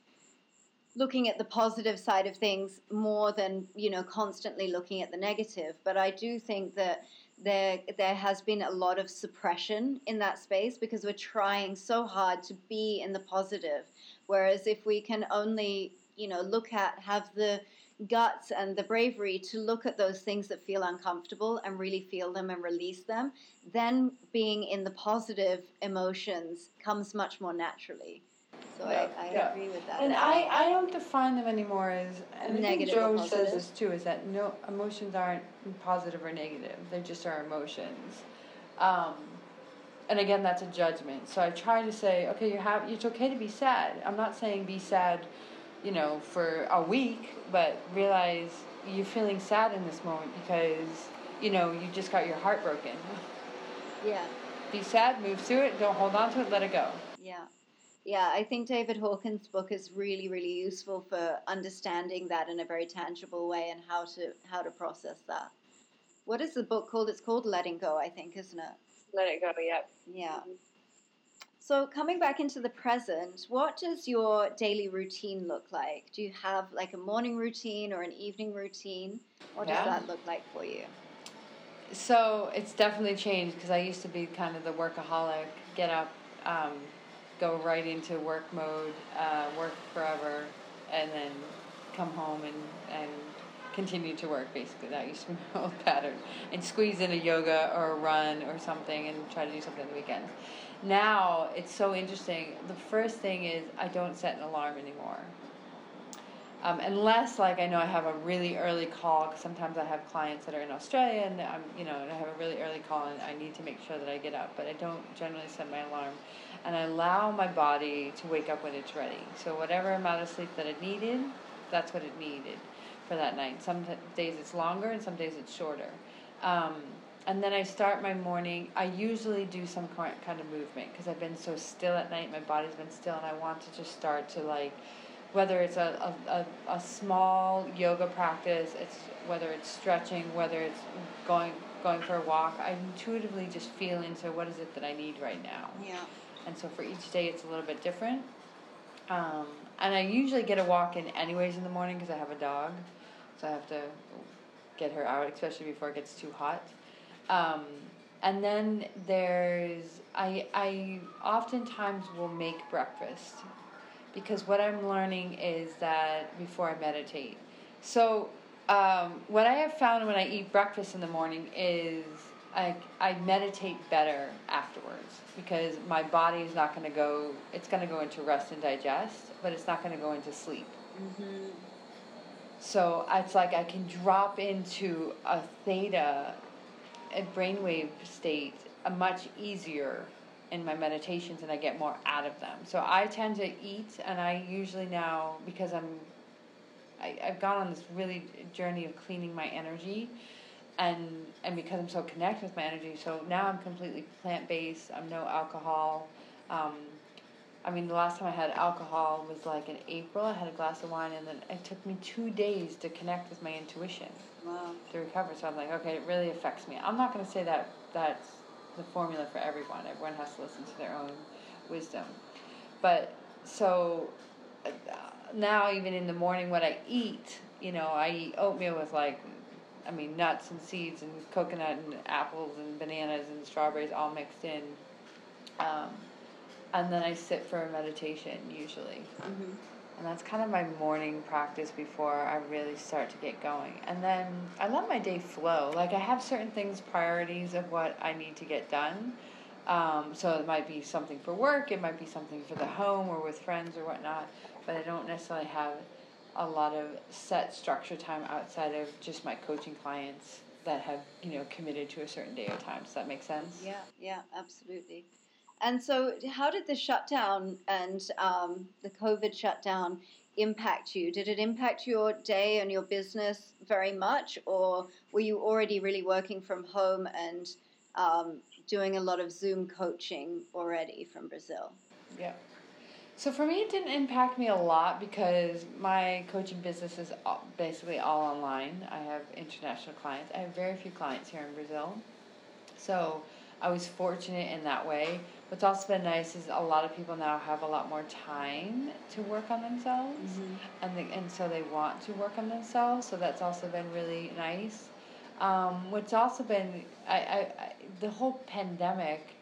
looking at the positive side of things more than, you know, constantly looking at the negative. But I do think that there there has been a lot of suppression in that space because we're trying so hard to be in the positive. Whereas if we can only, you know, look at have the guts and the bravery to look at those things that feel uncomfortable and really feel them and release them, then being in the positive emotions comes much more naturally. So Yeah, I, I yeah. agree with that. And I, I don't define them anymore as and Negative I think Joe says this too is that no emotions aren't positive or negative they just are emotions, um, and again that's a judgment. So I try to say okay you have it's okay to be sad. I'm not saying be sad, you know for a week, but realize you're feeling sad in this moment because you know you just got your heart broken. yeah. Be sad, move through it, don't hold on to it, let it go. Yeah. Yeah, I think David Hawkins' book is really, really useful for understanding that in a very tangible way and how to how to process that. What is the book called? It's called Letting Go, I think, isn't it? Let it go. Yep. Yeah. Mm-hmm. So coming back into the present, what does your daily routine look like? Do you have like a morning routine or an evening routine? What does that look like for you? So it's definitely changed because I used to be kind of the workaholic, get up, um, go right into work mode, uh, work forever, and then come home and, and continue to work basically. That used to be my old pattern. And squeeze in a yoga or a run or something and try to do something on the weekends. Now it's so interesting. The first thing is I don't set an alarm anymore. Um, unless like I know I have a really early call because sometimes I have clients that are in Australia and I'm you know and I have a really early call and I need to make sure that I get up, but I don't generally set my alarm, and I allow my body to wake up when it's ready. So whatever amount of sleep that it needed, that's what it needed for that night. Some t- days it's longer and some days it's shorter. Um, and then I start my morning. I usually do some ki- kind of movement because I've been so still at night. My body's been still, and I want to just start to like whether it's a, a, a, a small yoga practice, it's whether it's stretching, whether it's going going for a walk, I intuitively just feel into what is it that I need right now. Yeah. And so for each day, it's a little bit different. Um, and I usually get a walk in anyways in the morning because I have a dog, I have to get her out, especially before it gets too hot. Um, and then there's I I oftentimes will make breakfast because what I'm learning is that before I meditate. So um, what I have found when I eat breakfast in the morning is I, I meditate better afterwards because my body is not going to go, it's going to go into rest and digest, but it's not going to go into sleep. Mm-hmm. So it's like I can drop into a theta, a brainwave state, a much easier in my meditations, and I get more out of them. So I tend to eat, and I usually now because I'm, I, I've gone on this really journey of cleaning my energy, and and because I'm so connected with my energy, so now I'm completely plant based. I'm no alcohol. Um, I mean, the last time I had alcohol was like in April. I had a glass of wine, and then it took me two days to connect with my intuition Wow. to recover. So I'm like, okay, it really affects me. I'm not going to say that that's the formula for everyone. Everyone has to listen to their own wisdom. But so uh, now, even in the morning, what I eat, you know, I eat oatmeal with like I mean, nuts and seeds and coconut and apples and bananas and strawberries all mixed in. Um, and then I sit for a meditation usually. Mm-hmm. And that's kind of my morning practice before I really start to get going. And then I let my day flow. Like I have certain things, priorities of what I need to get done. Um, so it might be something for work, it might be something for the home or with friends or whatnot. But I don't necessarily have a lot of set structure time outside of just my coaching clients that have you know committed to a certain day or time. Does that make sense? Yeah, yeah, absolutely. And so, how did the shutdown and um, the COVID shutdown impact you? Did it impact your day and your business very much, or were you already really working from home and um, doing a lot of Zoom coaching already from Brazil? Yeah. So for me, it didn't impact me a lot because my coaching business is basically all online. I have international clients. I have very few clients here in Brazil. So I was fortunate in that way. What's also been nice is a lot of people now have a lot more time to work on themselves, Mm-hmm. and they, and so they want to work on themselves. So that's also been really nice. Um, what's also been I, I, I the whole pandemic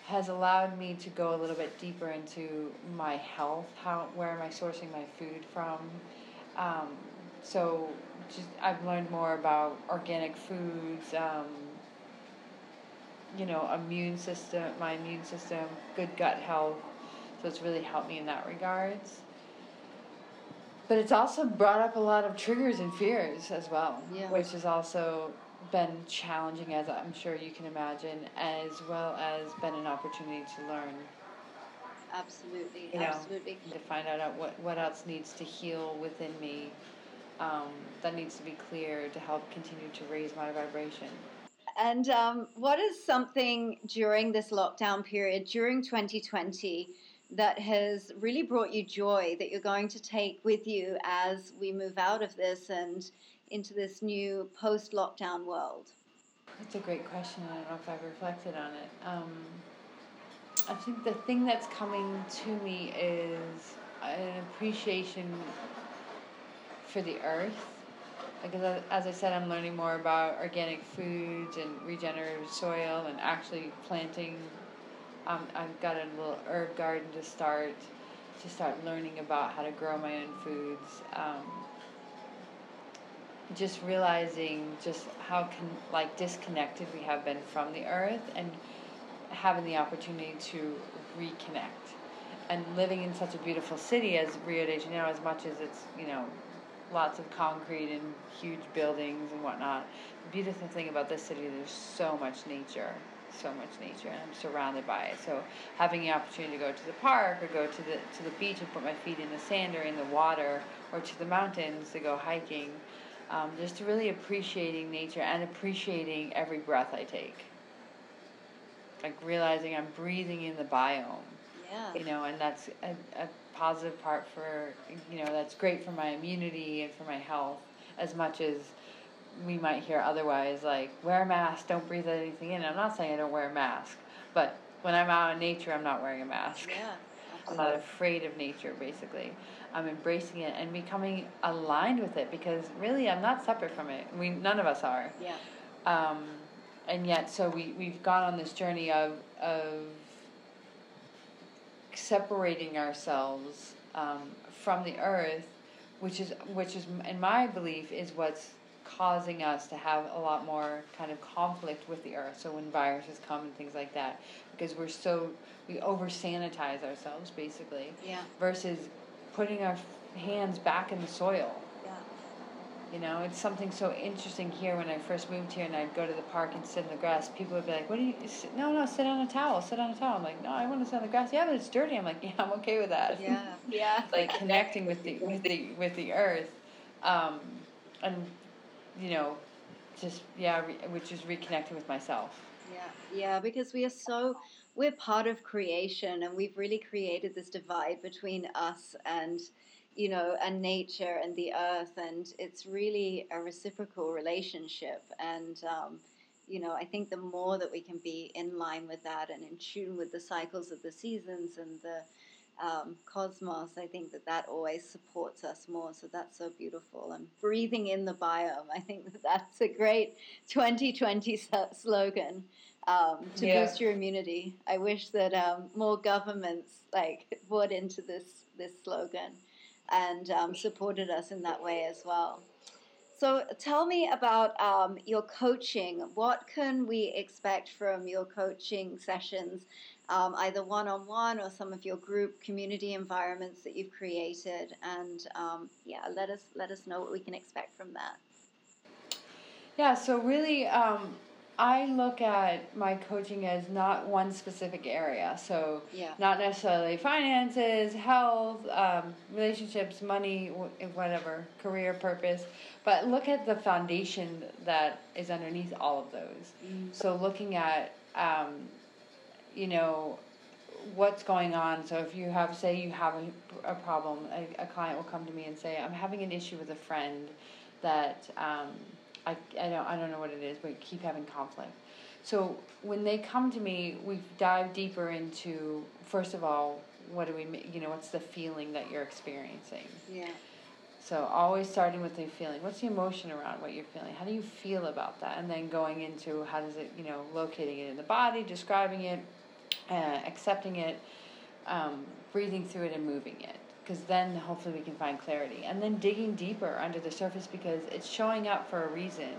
has allowed me to go a little bit deeper into my health. How where am I sourcing my food from? Um, so just I've learned more about organic foods. Um, you know, immune system, my immune system, good gut health. So it's really helped me in that regards. But it's also brought up a lot of triggers and fears as well, Yeah. which has also been challenging, as I'm sure you can imagine, as well as been an opportunity to learn Absolutely, You know. absolutely. to find out what, what else needs to heal within me um, that needs to be clear to help continue to raise my vibration. And um, what is something during this lockdown period, during 2020, that has really brought you joy that you're going to take with you as we move out of this and into this new post lockdown world? That's a great question. I don't know if I've reflected on it. Um, I think the thing that's coming to me is an appreciation for the earth. Because as- I said, I'm learning more about organic foods and regenerative soil and actually planting. Um, I've got a little herb garden to start, to start learning about how to grow my own foods. Um, just realizing just how con- like disconnected we have been from the earth and having the opportunity to reconnect and living in such a beautiful city as Rio de Janeiro as much as it's you know lots of concrete and huge buildings and whatnot the beautiful thing about this city there's so much nature so much nature and I'm surrounded by it so having the opportunity to go to the park or go to the to the beach and put my feet in the sand or in the water or to the mountains to go hiking um, just really appreciating nature and appreciating every breath I take. Like realizing I'm breathing in the biome, Yeah. you know, and that's a, a positive part for, you know, that's great for my immunity and for my health as much as we might hear otherwise, like wear a mask, don't breathe anything in. I'm not saying I don't wear a mask, but when I'm out in nature, I'm not wearing a mask. Yeah. I'm not afraid of nature, basically. I'm embracing it and becoming aligned with it because really I'm not separate from it. We none of us are. Yeah. Um, and yet, so we we've gone on this journey of of separating ourselves um, from the earth, which is which is in my belief is what's causing us to have a lot more kind of conflict with the earth. So when viruses come and things like that, because we're so we over sanitize ourselves basically Yeah. versus putting our hands back in the soil. Yeah. You know, it's something so interesting here when I first moved here and I'd go to the park and sit in the grass. People would be like, What do you, sit, no, no, sit on a towel, sit on a towel. I'm like, No, I want to sit on the grass. Yeah, but it's dirty. I'm like, Yeah, I'm okay with that. Yeah. Yeah. like connecting with the, with the, with the earth. Um, and, you know, just, yeah, re, which is reconnecting with myself. Yeah, yeah, because we are so we're part of creation, and we've really created this divide between us and you know and nature and the earth, and it's really a reciprocal relationship. And um, you know, I think the more that we can be in line with that and in tune with the cycles of the seasons and the um, cosmos, I think that that always supports us more. So that's so beautiful. And breathing in the biome, I think that that's a great 2020 slogan um, to yeah. boost your immunity. I wish that um, more governments like bought into this this slogan and um, supported us in that way as well. So tell me about um, your coaching. What can we expect from your coaching sessions, um, either one-on-one or some of your group community environments that you've created? And um, yeah, let us let us know what we can expect from that. Yeah. So really um, I look at my coaching as not one specific area. So, yeah. not necessarily finances, health, um, relationships, money, whatever, career, purpose, but look at the foundation that is underneath all of those. Mm. So, looking at, um, you know, what's going on. So, if you have, say, you have a, a problem, a, a client will come to me and say, I'm having an issue with a friend that, um, I, I don't I don't know what it is, but we keep having conflict. So when they come to me, we dive deeper into first of all, what do we you know what's the feeling that you're experiencing? Yeah. So always starting with the feeling. What's the emotion around what you're feeling? How do you feel about that? And then going into how does it you know locating it in the body, describing it, uh, accepting it, um, breathing through it, and moving it because then hopefully we can find clarity. And then digging deeper under the surface because it's showing up for a reason.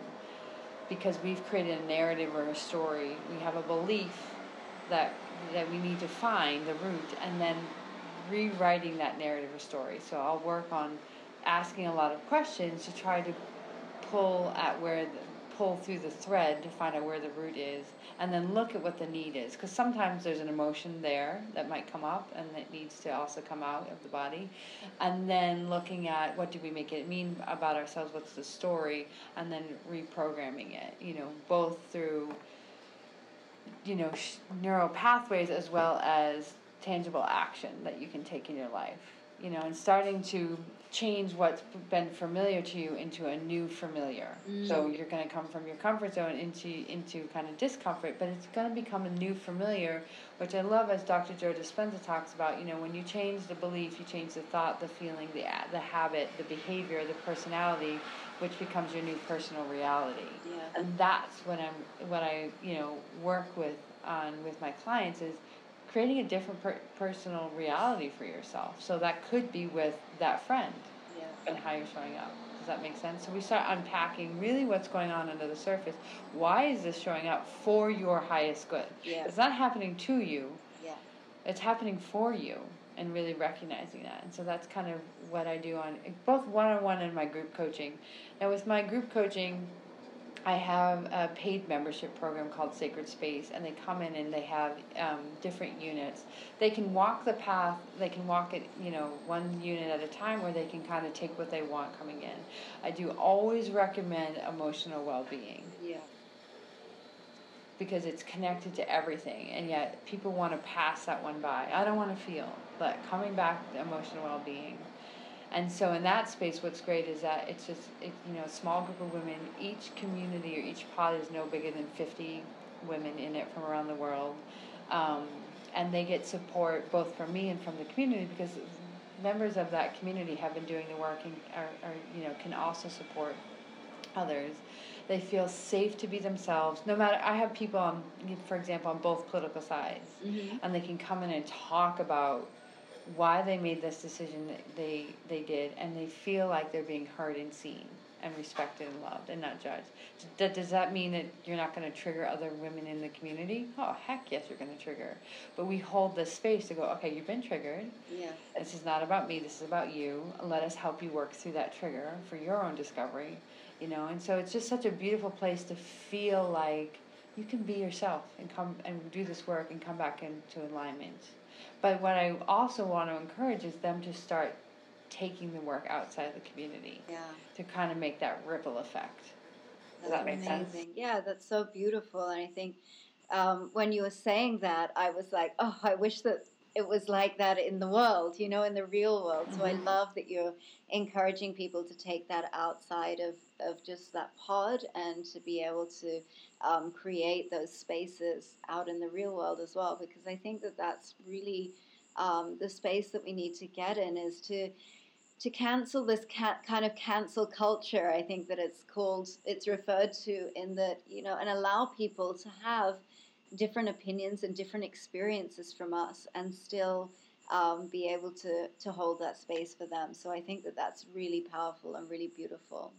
Because we've created a narrative or a story, we have a belief that that we need to find the root, and then rewriting that narrative or story. So I'll work on asking a lot of questions to try to pull at where pull through the thread to find out where the root is and then look at what the need is. Because sometimes there's an emotion there that might come up and it needs to also come out of the body. And then looking at what do we make it mean about ourselves what's the story and then reprogramming it you know both through you know neural pathways as well as tangible action that you can take in your life you know and starting to change what's been familiar to you into a new familiar. Mm. So you're going to come from your comfort zone into into kind of discomfort, but it's going to become a new familiar, which I love as Dr. Joe Dispenza talks about. You know, when you change the belief, you change the thought, the feeling, the the habit, the behavior, the personality, which becomes your new personal reality. Yeah. And that's when I'm what I you know work with on with my clients is creating a different per- personal reality for yourself. So that could be with that friend yeah. and how you're showing up. Does that make sense? So we start unpacking really what's going on under the surface. Why is this showing up for your highest good? Yeah. It's not happening to you. Yeah. It's happening for you and really recognizing that. And so that's kind of what I do on both one-on-one and my group coaching. Now with my group coaching, I have a paid membership program called Sacred Space, and they come in and they have um, different units. They can walk the path. They can walk it, you know, one unit at a time, where they can kind of take what they want coming in. I do always recommend emotional well-being. Yeah. Because it's connected to everything, and yet people want to pass that one by. I don't want to feel, but coming back to emotional well-being and so in that space, what's great is that it's just it, you know a small group of women. Each community or each pod is no bigger than fifty women in it from around the world, um, and they get support both from me and from the community because members of that community have been doing the work and are, are you know can also support others. They feel safe to be themselves. No matter, I have people on, for example, on both political sides, mm-hmm. and they can come in and talk about why they made this decision that they they did, and they feel like they're being heard and seen and respected and loved and not judged. Does, does that mean that you're not going to trigger other women in the community? Oh, heck yes, you're going to trigger. But we hold this space to go, okay, you've been triggered. Yeah. This is not about me, this is about you. Let us help you work through that trigger for your own discovery. You know, and so it's just such a beautiful place to feel like you can be yourself and come and do this work and come back into alignment. But what I also want to encourage is them to start taking the work outside the community. Yeah. To kind of make that ripple effect. Does that make amazing. sense? Yeah, that's so beautiful. And I think um, when you were saying that, I was like, oh, I wish that it was like that in the world, you know, in the real world. Mm-hmm. So I mm-hmm. love that you're encouraging people to take that outside of, of just that pod and to be able to um, create those spaces out in the real world as well, because I think that that's really um, the space that we need to get in is to to cancel this ca- kind of cancel culture. I think that it's called, it's referred to in that you know, and allow people to have different opinions and different experiences from us, and still. Um, be able to, to hold that space for them. So I think that that's really powerful and really beautiful.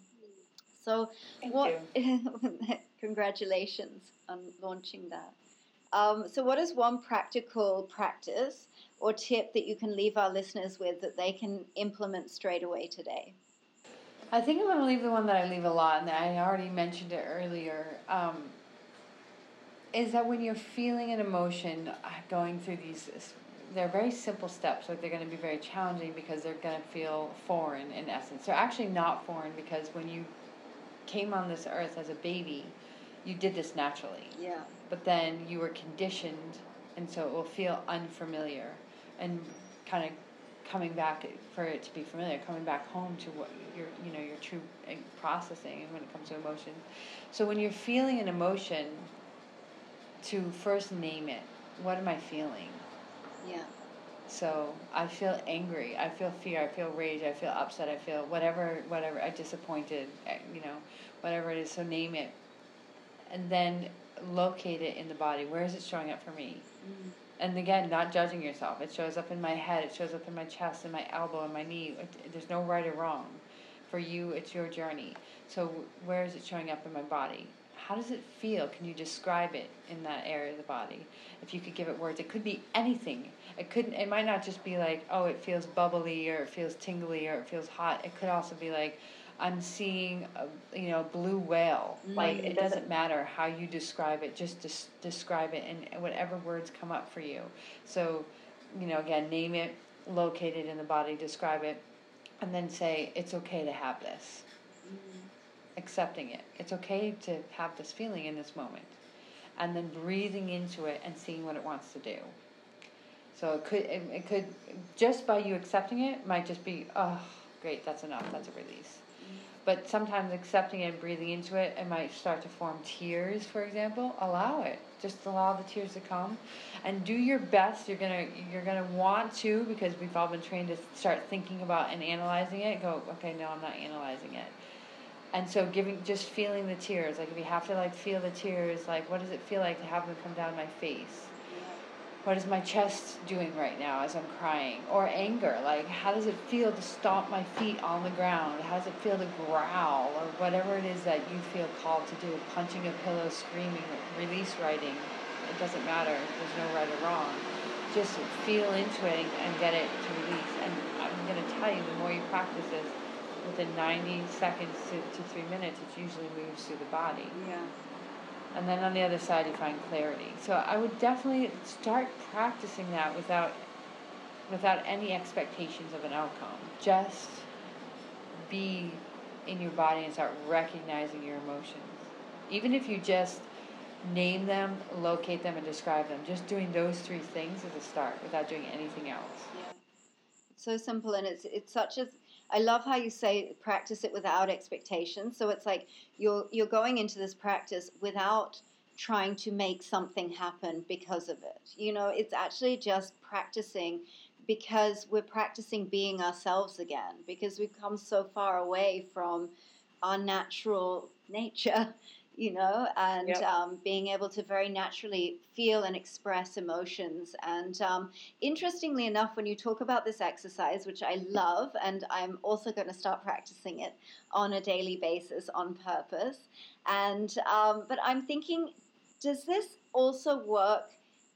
So, Thank what? congratulations on launching that. Um, so, what is one practical practice or tip that you can leave our listeners with that they can implement straight away today? I think I'm going to leave the one that I leave a lot, and I already mentioned it earlier. Um, is that when you're feeling an emotion, uh, going through these, they're very simple steps, but they're going to be very challenging because they're going to feel foreign in essence. They're actually not foreign because when you came on this earth as a baby, you did this naturally. Yeah. But then you were conditioned, and so it will feel unfamiliar and kind of coming back for it to be familiar, coming back home to what your you know your true eh, processing when it comes to emotion. So when you're feeling an emotion, to first name it. What am I feeling? Yeah. So I feel angry. I feel fear. I feel rage. I feel upset. I feel whatever, whatever. I disappointed. eh, You know, whatever it is. So name it, and then locate it in the body. Where is it showing up for me? Mm. and again, not judging yourself. It shows up in my head. It shows up in my chest, in my elbow, in my knee. It, there's no right or wrong. For you, it's your journey. So where is it showing up in my body? How does it feel? Can you describe it in that area of the body? If you could give it words, it could be anything. It couldn't. It might not just be like, oh, it feels bubbly or it feels tingly or it feels hot. It could also be like, I'm seeing a you know blue whale. Mm-hmm. Like it doesn't matter how you describe it, just des- describe it and whatever words come up for you. So, you know, again, name it, locate it in the body, describe it, and then say it's okay to have this. Mm-hmm. Accepting it. It's okay to have this feeling in this moment. And then breathing into it and seeing what it wants to do. So it could it, it could just by you accepting it might just be oh great that's enough that's a release. But sometimes accepting it and breathing into it it might start to form tears for example. Allow it. Just allow the tears to come and do your best. You're gonna you're gonna want to because we've all been trained to start thinking about and analyzing it. Go okay no i'm not analyzing it. And so giving just feeling the tears. Like if you have to like feel the tears like what does it feel like to have them come down my face what is my chest doing right now as I'm crying? Or anger, like how does it feel to stomp my feet on the ground? How does it feel to growl or whatever it is that you feel called to do? Punching a pillow, screaming, release writing. It doesn't matter. There's no right or wrong. Just feel into it and, get it to release. And I'm going to tell you, the more you practice this, within 90 seconds to, to three minutes, it usually moves through the body Yeah. And then on the other side you find clarity. So I would definitely start practicing that without without any expectations of an outcome. Just be in your body and start recognizing your emotions. Even if you just name them, locate them and describe them. Just doing those three things is a start without doing anything else. Yeah. So simple, and it's it's such a. I love how you say practice it without expectations. So it's like you're you're going into this practice without trying to make something happen because of it. You know, it's actually just practicing because we're practicing being ourselves again because we've come so far away from our natural nature you know, and Yep. um, being able to very naturally feel and express emotions. And um, interestingly enough, when you talk about this exercise, which I love, and I'm also going to start practicing it on a daily basis on purpose. And um, but I'm thinking, does this also work?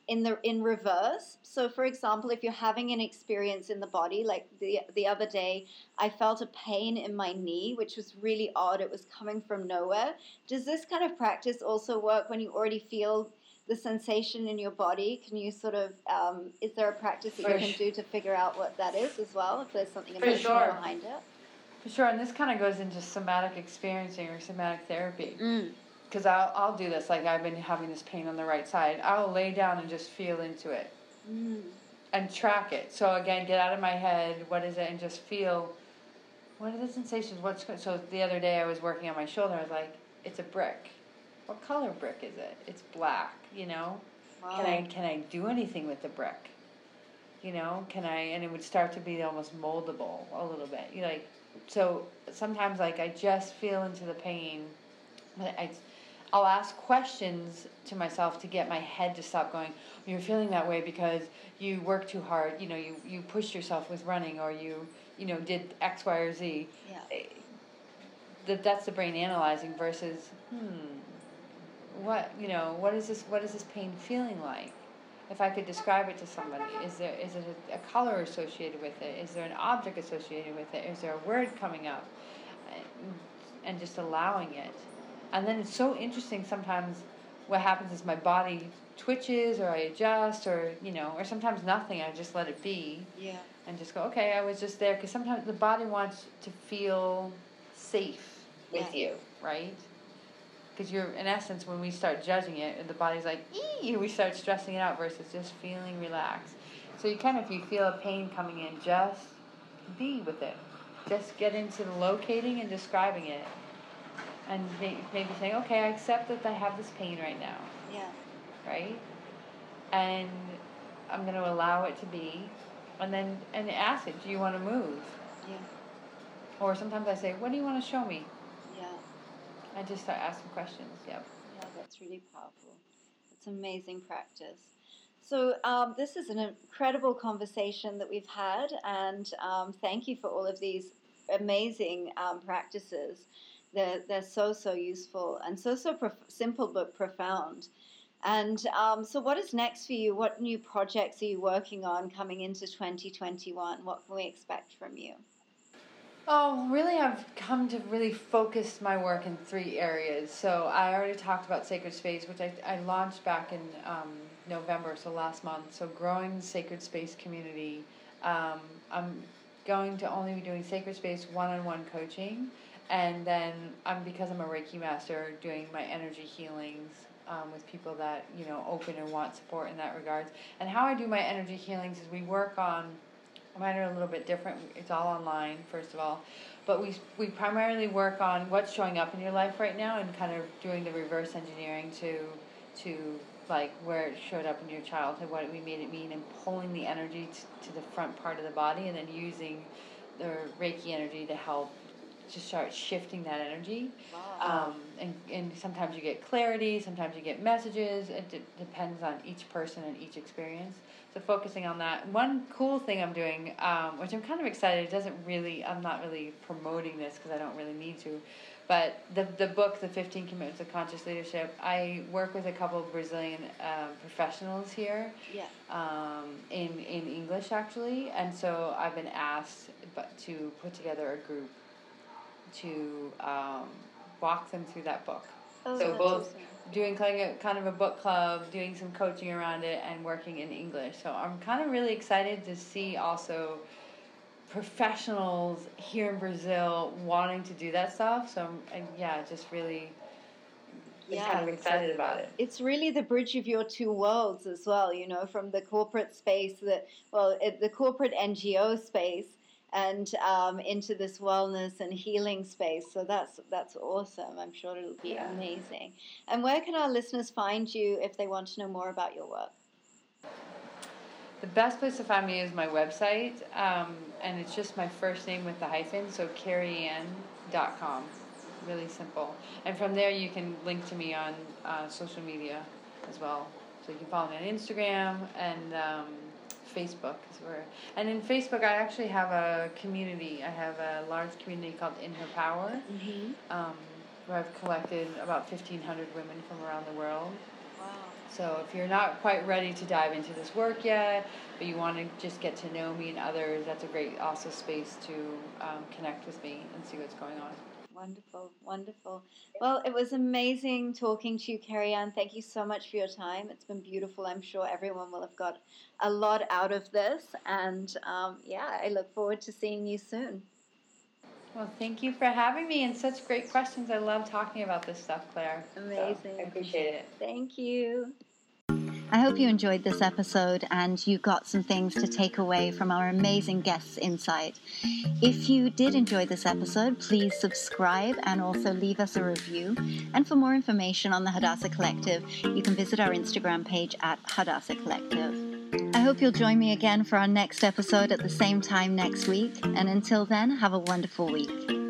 In the in reverse, so for example, if you're having an experience in the body, like the the other day, I felt a pain in my knee, which was really odd. It was coming from nowhere. Does this kind of practice also work when you already feel the sensation in your body? Can you sort of, um, is there a practice that For you can do to figure out what that is as well, if there's something emotional sure. behind it? For sure, and this kind of goes into somatic experiencing or somatic therapy. Mm. Because I'll, I'll do this, like I've been having this pain on the right side. I'll lay down and just feel into it. Mm. and track it. So again, get out of my head. What is it? And just feel. What are the sensations? What's go- so? The other day I was working on my shoulder. I was like, it's a brick. What color brick is it? It's black. You know. Can I can I do anything with the brick? You know, can I? And it would start to be almost moldable a little bit. You like, so sometimes like I just feel into the pain. I, I'll ask questions to myself to get my head to stop going. You're feeling that way because you work too hard. You know, you you pushed yourself with running, or you you know did X, Y, or Z. Yeah. Eh, that that's the brain analyzing versus hmm what you know what is this what is this pain feeling like if i could describe it to somebody is there is it a, a color associated with it is there an object associated with it is there a word coming up and just allowing it and then it's so interesting sometimes what happens is my body twitches or i adjust or you know or sometimes nothing i just let it be. Yeah. And just go okay i was just there. Because sometimes the body wants to feel safe with yeah. you right? Because you're in essence when we start judging it the body's like ee we start stressing it out versus just feeling relaxed. So you kind of if you feel a pain coming in just be with it. Just get into the locating and describing it and maybe saying okay i accept that i have this pain right now yeah right and i'm going to allow it to be and then and ask it do you want to move yeah or sometimes i say what do you want to show me Yeah. I just start asking questions. Yep. Yeah, that's really powerful. It's amazing practice. So um, this is an incredible conversation that we've had, and um, thank you for all of these amazing um, practices. They're they're so so useful and so so prof- simple but profound. And um, so, what is next for you? What new projects are you working on coming into 2021? What can we expect from you? Oh, really, I've come to really focus my work in three areas. So I already talked about Sacred Space, which I, I launched back in um, November, so last month. So growing the Sacred Space community. Um, I'm going to only be doing Sacred Space one-on-one coaching. And then I'm, because I'm a Reiki master, doing my energy healings um, with people that, you know, open and want support in that regards. And how I do my energy healings is we work on Mine are a little bit different. It's all online, first of all. But we, we primarily work on what's showing up in your life right now and kind of doing the reverse engineering to, to like where it showed up in your childhood, what we made it mean, and pulling the energy to, to the front part of the body and then using the Reiki energy to help to start shifting that energy. Wow. Um, and, and sometimes you get clarity, sometimes you get messages. It d- depends on each person and each experience. So focusing on that. One cool thing I'm doing, um, which I'm kind of excited. It doesn't really. I'm not really promoting this because I don't really need to. But the the book, the 15 Commitments of Conscious Leadership, I work with a couple of Brazilian um, professionals here. Yeah. Um, in in English actually, and so I've been asked, but to put together a group to um, walk them through that book. Oh, so both doing kind of, kind of a book club, doing some coaching around it, and working in English. So I'm kind of really excited to see also professionals here in Brazil wanting to do that stuff. So I'm, yeah, just really yeah, kind of excited about it. It's really the bridge of your two worlds as well, you know, from the corporate space, that well, the corporate NGO space and um, into this wellness and healing space. So that's that's awesome. I'm sure it'll be yeah. amazing. And where can our listeners find you if they want to know more about your work? The best place to find me is my website, um, and it's just my first name with the hyphen, so kerri-ann.com. Really simple. And from there, you can link to me on uh, social media as well. So you can follow me on Instagram and um, Facebook is where, and in Facebook I actually have a community. I have a large community called In Her Power, mm-hmm. um, where I've collected about fifteen hundred women from around the world. Wow. So if you're not quite ready to dive into this work yet, but you want to just get to know me and others, that's a great also space to um, connect with me and see what's going on. Wonderful, wonderful. Well, it was amazing talking to you, Kerri-Ann. Thank you so much for your time. It's been beautiful. I'm sure everyone will have got a lot out of this. And um, yeah, I look forward to seeing you soon. Well, thank you for having me and such great questions. I love talking about this stuff, Claire. Amazing. So I appreciate it. Thank you. I hope you enjoyed this episode and you got some things to take away from our amazing guests' insight. If you did enjoy this episode, please subscribe and also leave us a review. And for more information on the Hadassah Collective, you can visit our Instagram page at Hadassah Collective. I hope you'll join me again for our next episode at the same time next week. And until then, have a wonderful week.